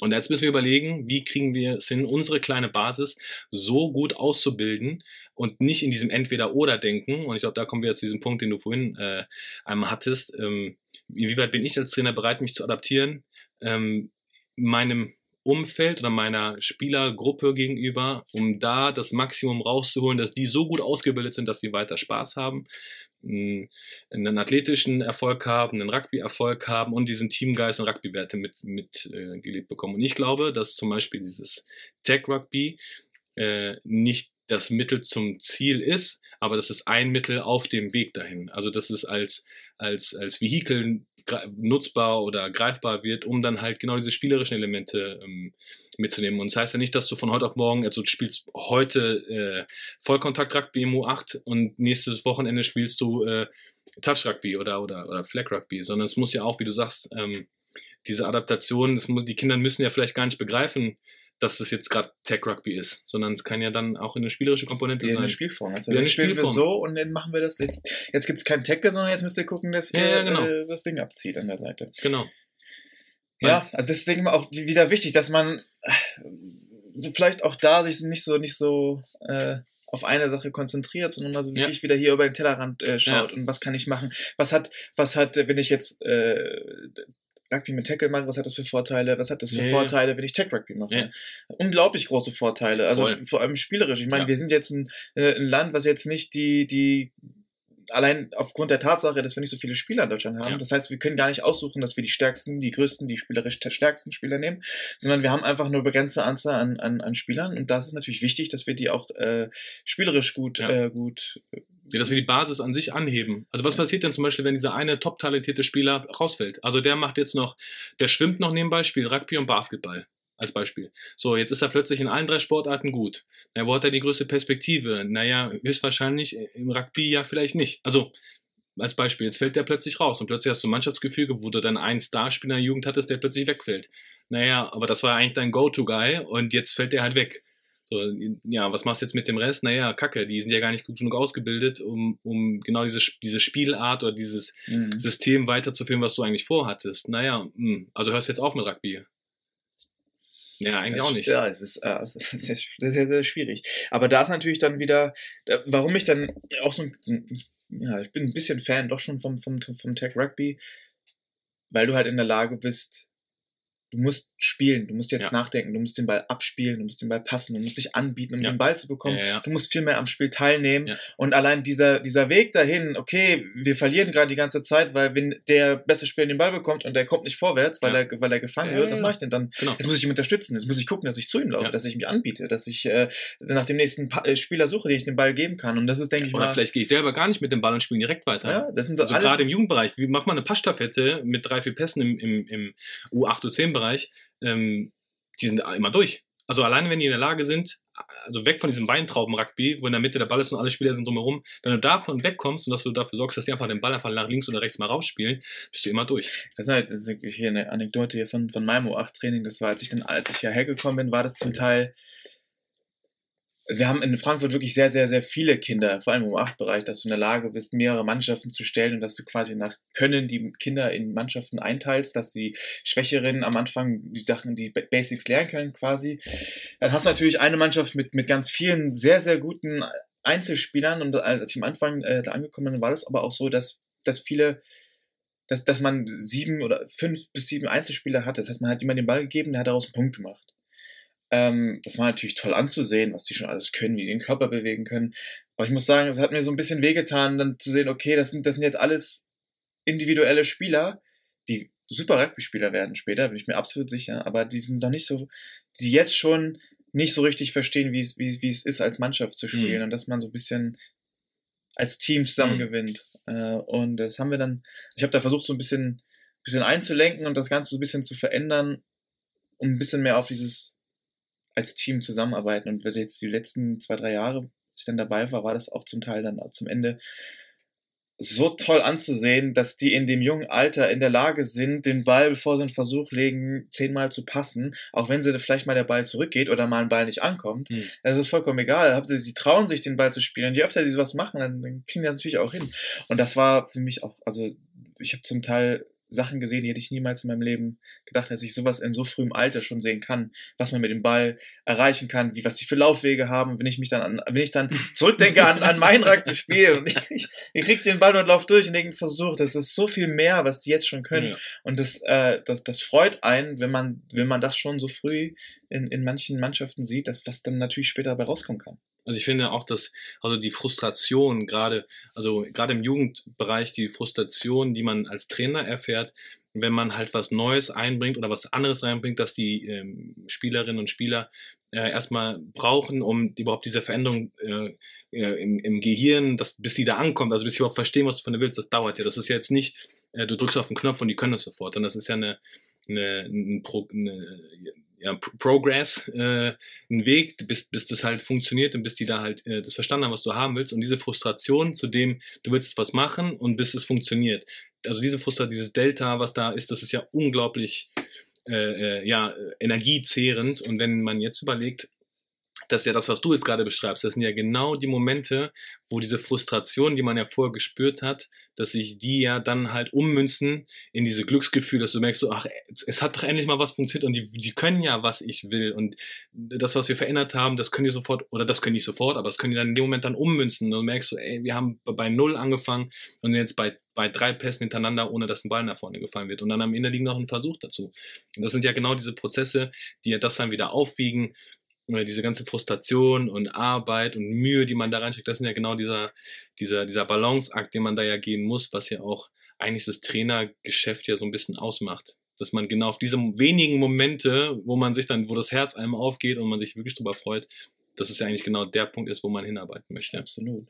Und jetzt müssen wir überlegen, wie kriegen wir es hin, unsere kleine Basis so gut auszubilden und nicht in diesem Entweder-Oder-Denken. Und ich glaube, da kommen wir zu diesem Punkt, den du vorhin äh, einmal hattest. Ähm, inwieweit bin ich als Trainer bereit, mich zu adaptieren? Ähm, meinem Umfeld oder meiner Spielergruppe gegenüber, um da das Maximum rauszuholen, dass die so gut ausgebildet sind, dass sie weiter Spaß haben, einen athletischen Erfolg haben, einen Rugby-Erfolg haben und diesen Teamgeist und Rugby-Werte mit, mit äh, gelebt bekommen. Und ich glaube, dass zum Beispiel dieses Tech-Rugby äh, nicht das Mittel zum Ziel ist, aber das ist ein Mittel auf dem Weg dahin. Also das ist als, als, als Vehikel nutzbar oder greifbar wird, um dann halt genau diese spielerischen Elemente ähm, mitzunehmen. Und das heißt ja nicht, dass du von heute auf morgen, also du spielst heute äh, Vollkontakt-Rugby im U8 und nächstes Wochenende spielst du äh, Touch-Rugby oder, oder, oder Flag-Rugby, sondern es muss ja auch, wie du sagst, ähm, diese Adaptation, das muss, die Kinder müssen ja vielleicht gar nicht begreifen, dass es jetzt gerade Tech Rugby ist, sondern es kann ja dann auch eine spielerische Komponente sein. eine Spielform. Also eine spielen wir so und dann machen wir das. Jetzt, jetzt gibt es keinen Tackle, sondern jetzt müsst ihr gucken, dass ihr Ja, ja, genau. äh, das Ding abzieht an der Seite. Genau. Ja, also das ist, denke ich mal, auch wieder wichtig, dass man äh, vielleicht auch da sich nicht so, nicht so äh, auf eine Sache konzentriert, sondern mal so Ja. wirklich wieder hier über den Tellerrand äh, schaut Ja. und was kann ich machen? Was hat, was hat, wenn ich jetzt äh, Rugby mit Tackle mache, was hat das für Vorteile? Was hat das für ja. Vorteile, wenn ich Tech Rugby mache? Ja. Unglaublich große Vorteile, also Voll. vor allem spielerisch. Ich meine, Ja. wir sind jetzt ein, äh, ein Land, was jetzt nicht die, die allein aufgrund der Tatsache, dass wir nicht so viele Spieler in Deutschland haben. Ja. Das heißt, wir können gar nicht aussuchen, dass wir die stärksten, die größten, die spielerisch stärksten Spieler nehmen, sondern wir haben einfach nur begrenzte Anzahl an, an, an Spielern und das ist natürlich wichtig, dass wir die auch äh, spielerisch gut, Ja. äh, gut Ja, dass wir die Basis an sich anheben. Also was passiert denn zum Beispiel, wenn dieser eine top talentierte Spieler rausfällt? Also der macht jetzt noch, der schwimmt noch nebenbei, spielt Rugby und Basketball. Als Beispiel. So, jetzt ist er plötzlich in allen drei Sportarten gut. Na, wo hat er die größte Perspektive? Naja, höchstwahrscheinlich im Rugby ja vielleicht nicht. Also, als Beispiel, jetzt fällt der plötzlich raus und plötzlich hast du ein Mannschaftsgefüge, wo du dann einen Starspieler in der Jugend hattest, der plötzlich wegfällt. Naja, aber das war eigentlich dein Go-To-Guy und jetzt fällt der halt weg. So, ja, was machst du jetzt mit dem Rest? Naja, kacke, die sind ja gar nicht gut genug ausgebildet, um, um genau diese, diese Spielart oder dieses Mhm. System weiterzuführen, was du eigentlich vorhattest. Naja, mh, also hörst du jetzt auf mit Rugby. Ja, eigentlich Das- auch nicht. Ja, es ist, äh, es ist sehr, sehr, sehr, schwierig. Aber da ist natürlich dann wieder, warum ich dann auch so, so ja, ich bin ein bisschen Fan doch schon vom, vom, vom Tech Rugby, weil du halt in der Lage bist, du musst spielen, du musst jetzt Ja. nachdenken, du musst den Ball abspielen, du musst den Ball passen, du musst dich anbieten, um Ja. den Ball zu bekommen. Ja. Du musst viel mehr am Spiel teilnehmen. Und allein dieser, dieser Weg dahin, okay, wir verlieren gerade die ganze Zeit, weil wenn der beste Spieler den Ball bekommt und der kommt nicht vorwärts, weil, er, weil er gefangen wird, was mache ich denn dann? Genau. Jetzt muss ich ihn unterstützen, jetzt muss ich gucken, dass ich zu ihm laufe, dass ich mich anbiete, dass ich äh, nach dem nächsten pa äh, Spieler suche, den ich den Ball geben kann. Und das ist, denke ich Oder mal, vielleicht gehe ich selber gar nicht mit dem Ball und spiele direkt weiter. ja, das sind Also alles, gerade im Jugendbereich, wie macht man eine Passstaffette mit drei, vier Pässen im, im, im U8, U10-Bereich? Ähm, die sind immer durch. Also alleine wenn die in der Lage sind, also weg von diesem Weintrauben-Rugby, wo in der Mitte der Ball ist und alle Spieler sind drumherum, wenn du davon wegkommst und dass du dafür sorgst, dass die einfach den Ball einfach nach links oder rechts mal rausspielen, bist du immer durch. das ist, halt, das ist hier eine Anekdote hier von, von meinem U8-Training. Das war, als ich dann, als ich hierher gekommen bin, war das zum Teil. Wir haben in Frankfurt wirklich sehr, sehr, sehr viele Kinder, vor allem im U8-Bereich, dass du in der Lage bist, mehrere Mannschaften zu stellen und dass du quasi nach Können die Kinder in Mannschaften einteilst, dass die Schwächeren am Anfang die Sachen, die Ba- Basics lernen können quasi. Dann hast du natürlich eine Mannschaft mit, mit ganz vielen sehr, sehr guten Einzelspielern und als ich am Anfang äh, da angekommen bin, war das aber auch so, dass, dass viele dass, dass man sieben oder fünf bis sieben Einzelspieler hatte. Das heißt, man hat jemand den Ball gegeben, der hat daraus einen Punkt gemacht. Ähm, das war natürlich toll anzusehen, was die schon alles können, wie die den Körper bewegen können. Aber ich muss sagen, es hat mir so ein bisschen wehgetan, dann zu sehen, okay, das sind, das sind jetzt alles individuelle Spieler, die super Rugby-Spieler werden später, bin ich mir absolut sicher, aber die sind noch nicht so, die jetzt schon nicht so richtig verstehen, wie es, wie, wie es ist, als Mannschaft zu spielen Mhm. und dass man so ein bisschen als Team zusammen Mhm. gewinnt. Äh, und das haben wir dann, ich habe da versucht, so ein bisschen, bisschen einzulenken und das Ganze so ein bisschen zu verändern, um ein bisschen mehr auf dieses als Team zusammenarbeiten. Und jetzt die letzten zwei, drei Jahre, als ich dann dabei war, war das auch zum Teil dann auch zum Ende so toll anzusehen, dass die in dem jungen Alter in der Lage sind, den Ball, bevor sie einen Versuch legen, zehnmal zu passen, auch wenn sie vielleicht mal der Ball zurückgeht oder mal ein Ball nicht ankommt. Hm. Das ist vollkommen egal. Sie, sie trauen sich, den Ball zu spielen. Und je öfter sie sowas machen, dann, kriegen die das natürlich auch hin. Und das war für mich auch, also ich habe zum Teil Sachen gesehen, die hätte ich niemals in meinem Leben gedacht, dass ich sowas in so frühem Alter schon sehen kann, was man mit dem Ball erreichen kann, wie was die für Laufwege haben. Wenn ich mich dann an, wenn ich dann zurückdenke an, an mein Rugby-Spiel und ich, ich, ich krieg den Ball und lauf durch und denke, Versuch, das ist so viel mehr, was die jetzt schon können. Ja. Und das, äh, das, das freut einen, wenn man, wenn man das schon so früh in, in manchen Mannschaften sieht, dass was dann natürlich später dabei rauskommen kann. Also ich finde auch, dass also die Frustration gerade, also gerade im Jugendbereich die Frustration, die man als Trainer erfährt, wenn man halt was Neues einbringt oder was anderes reinbringt, dass die ähm, Spielerinnen und Spieler äh, erstmal brauchen, um überhaupt diese Veränderung äh, äh, im, im Gehirn, dass, bis die da ankommt, also bis sie überhaupt verstehen, was du von dir willst, das dauert ja. Das ist ja jetzt nicht, äh, du drückst auf den Knopf und die können das sofort, sondern das ist ja eine, eine, ein Pro, eine ja, Pro- Progress, äh, ein Weg, bis, bis das halt funktioniert und bis die da halt äh, das verstanden haben, was du haben willst und diese Frustration zu dem, du willst was machen und bis es funktioniert. Also diese Frustration, dieses Delta, was da ist, das ist ja unglaublich äh, äh, ja, energiezehrend und wenn man jetzt überlegt, das ist ja das, was du jetzt gerade beschreibst. Das sind ja genau die Momente, wo diese Frustration, die man ja vorher gespürt hat, dass sich die ja dann halt ummünzen in diese Glücksgefühle, dass du merkst, so, ach, es- hat doch endlich mal was funktioniert und die, die können ja, was ich will. Und das, was wir verändert haben, das können die sofort, oder das können die sofort, aber das können die dann in dem Moment dann ummünzen. Und du merkst so, ey, wir haben bei Null angefangen und sind jetzt bei, bei drei Pässen hintereinander, ohne dass ein Ball nach vorne gefallen wird. Und dann am Ende liegt noch ein Versuch dazu. Und das sind ja genau diese Prozesse, die ja das dann wieder aufwiegen, diese ganze Frustration und Arbeit und Mühe, die man da reinsteckt, das sind ja genau dieser, dieser, dieser Balanceakt, den man da ja gehen muss, was ja auch eigentlich das Trainergeschäft ja so ein bisschen ausmacht. Dass man genau auf diese wenigen Momente, wo man sich dann, wo das Herz einem aufgeht und man sich wirklich drüber freut, dass es ja eigentlich genau der Punkt ist, wo man hinarbeiten möchte. Absolut.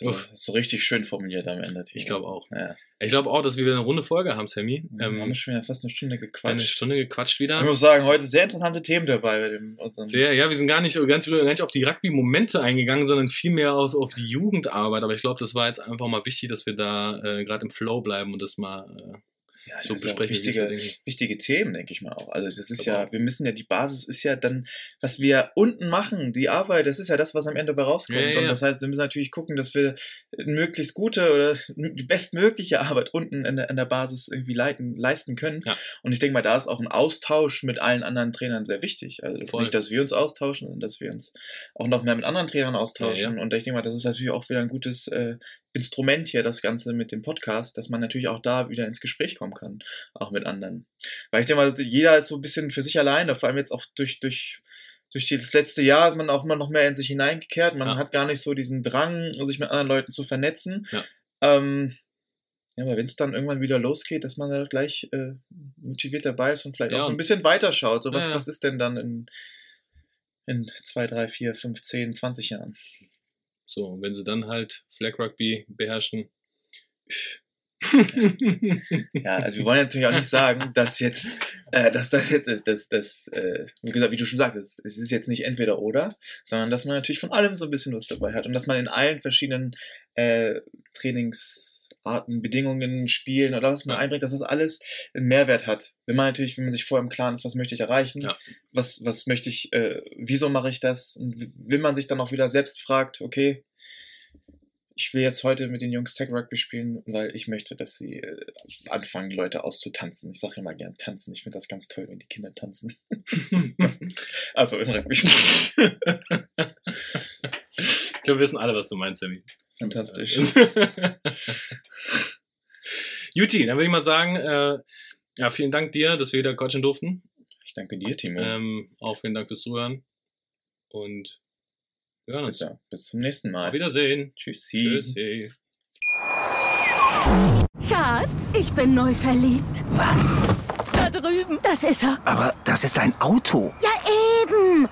Uff. Ist so richtig schön formuliert am Ende. Ich glaube auch. Ja. Ich glaube auch, dass wir wieder eine runde Folge haben, Sammy. wir haben Ähm, schon wieder fast eine Stunde eine gequatscht. Stunde gequatscht Ich wieder. muss sagen, heute sehr interessante Themen dabei bei dem, unserem Sehr, ja, wir sind gar nicht, ganz, gar nicht auf die Rugby-Momente eingegangen, sondern viel mehr auf, auf die Jugendarbeit. Aber ich glaube, das war jetzt einfach mal wichtig, dass wir da äh, gerade im Flow bleiben und das mal äh, ja, so besprechen. wichtige, wichtige Themen, denke ich mal auch. Also das ist Glaub ja, auch. wir müssen ja, die Basis ist ja dann, was wir unten machen, die Arbeit, das ist ja das, was am Ende dabei rauskommt. Ja, ja, Und das heißt, wir müssen natürlich gucken, dass wir möglichst gute oder die bestmögliche Arbeit unten in der, in der Basis irgendwie leiten, leisten können. Und ich denke mal, da ist auch ein Austausch mit allen anderen Trainern sehr wichtig. Also das nicht, dass wir uns austauschen, sondern dass wir uns auch noch mehr mit anderen Trainern austauschen. Und ich denke mal, das ist natürlich auch wieder ein gutes äh, Instrument hier, das Ganze mit dem Podcast, dass man natürlich auch da wieder ins Gespräch kommen kann, auch mit anderen. Weil ich denke mal, jeder ist so ein bisschen für sich alleine, vor allem jetzt auch durch, durch, durch das letzte Jahr ist man auch immer noch mehr in sich hineingekehrt. Man Ja. hat gar nicht so diesen Drang, sich mit anderen Leuten zu vernetzen. Ja. Ähm, ja, aber wenn es dann irgendwann wieder losgeht, dass man da gleich äh, motiviert dabei ist und vielleicht Ja, auch so ein bisschen weiterschaut. So, was, Ja, ja. was ist denn dann in, in zwei, drei, vier, fünf, zehn, 20 Jahren? So, und wenn sie dann halt Flag Rugby beherrschen. Ja, also wir wollen natürlich auch nicht sagen, dass jetzt, äh, dass das jetzt ist, dass das, äh, wie gesagt, wie du schon sagtest, es ist jetzt nicht entweder oder, sondern dass man natürlich von allem so ein bisschen was dabei hat und dass man in allen verschiedenen äh, Trainingsarten, Bedingungen, Spielen oder was man Ja. einbringt, dass das alles einen Mehrwert hat. Wenn man natürlich, wenn man sich vorher im Klaren ist, was möchte ich erreichen, Ja. was, was möchte ich, äh, wieso mache ich das? Und wenn man sich dann auch wieder selbst fragt, okay, ich will jetzt heute mit den Jungs Tag Rugby spielen, weil ich möchte, dass sie äh, anfangen, Leute auszutanzen. Ich sage immer gern tanzen. Ich finde das ganz toll, wenn die Kinder tanzen. also im Rugby. ich glaube, wir wissen alle, was du meinst, Sammy. Fantastisch. Juti, dann würde ich mal sagen, äh, ja, vielen Dank dir, dass wir wieder quatschen durften. Ich danke dir, Timo. Ähm, auch vielen Dank fürs Zuhören. Und wir hören uns. Bitte. Bis zum nächsten Mal. Auf Wiedersehen. Tschüssi. Tschüssi. Schatz, ich bin neu verliebt. Was? Da drüben. Das ist er. Aber das ist ein Auto. Ja,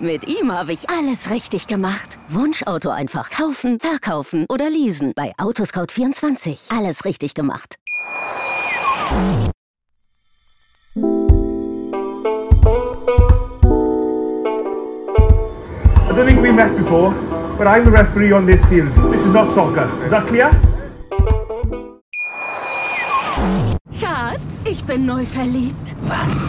mit ihm habe ich alles richtig gemacht. Wunschauto einfach kaufen, verkaufen oder leasen. Bei Autoscout24. Alles richtig gemacht. I don't think we met before, but I'm the referee on this field. This is not soccer. Is that clear? Schatz, ich bin neu verliebt. Was?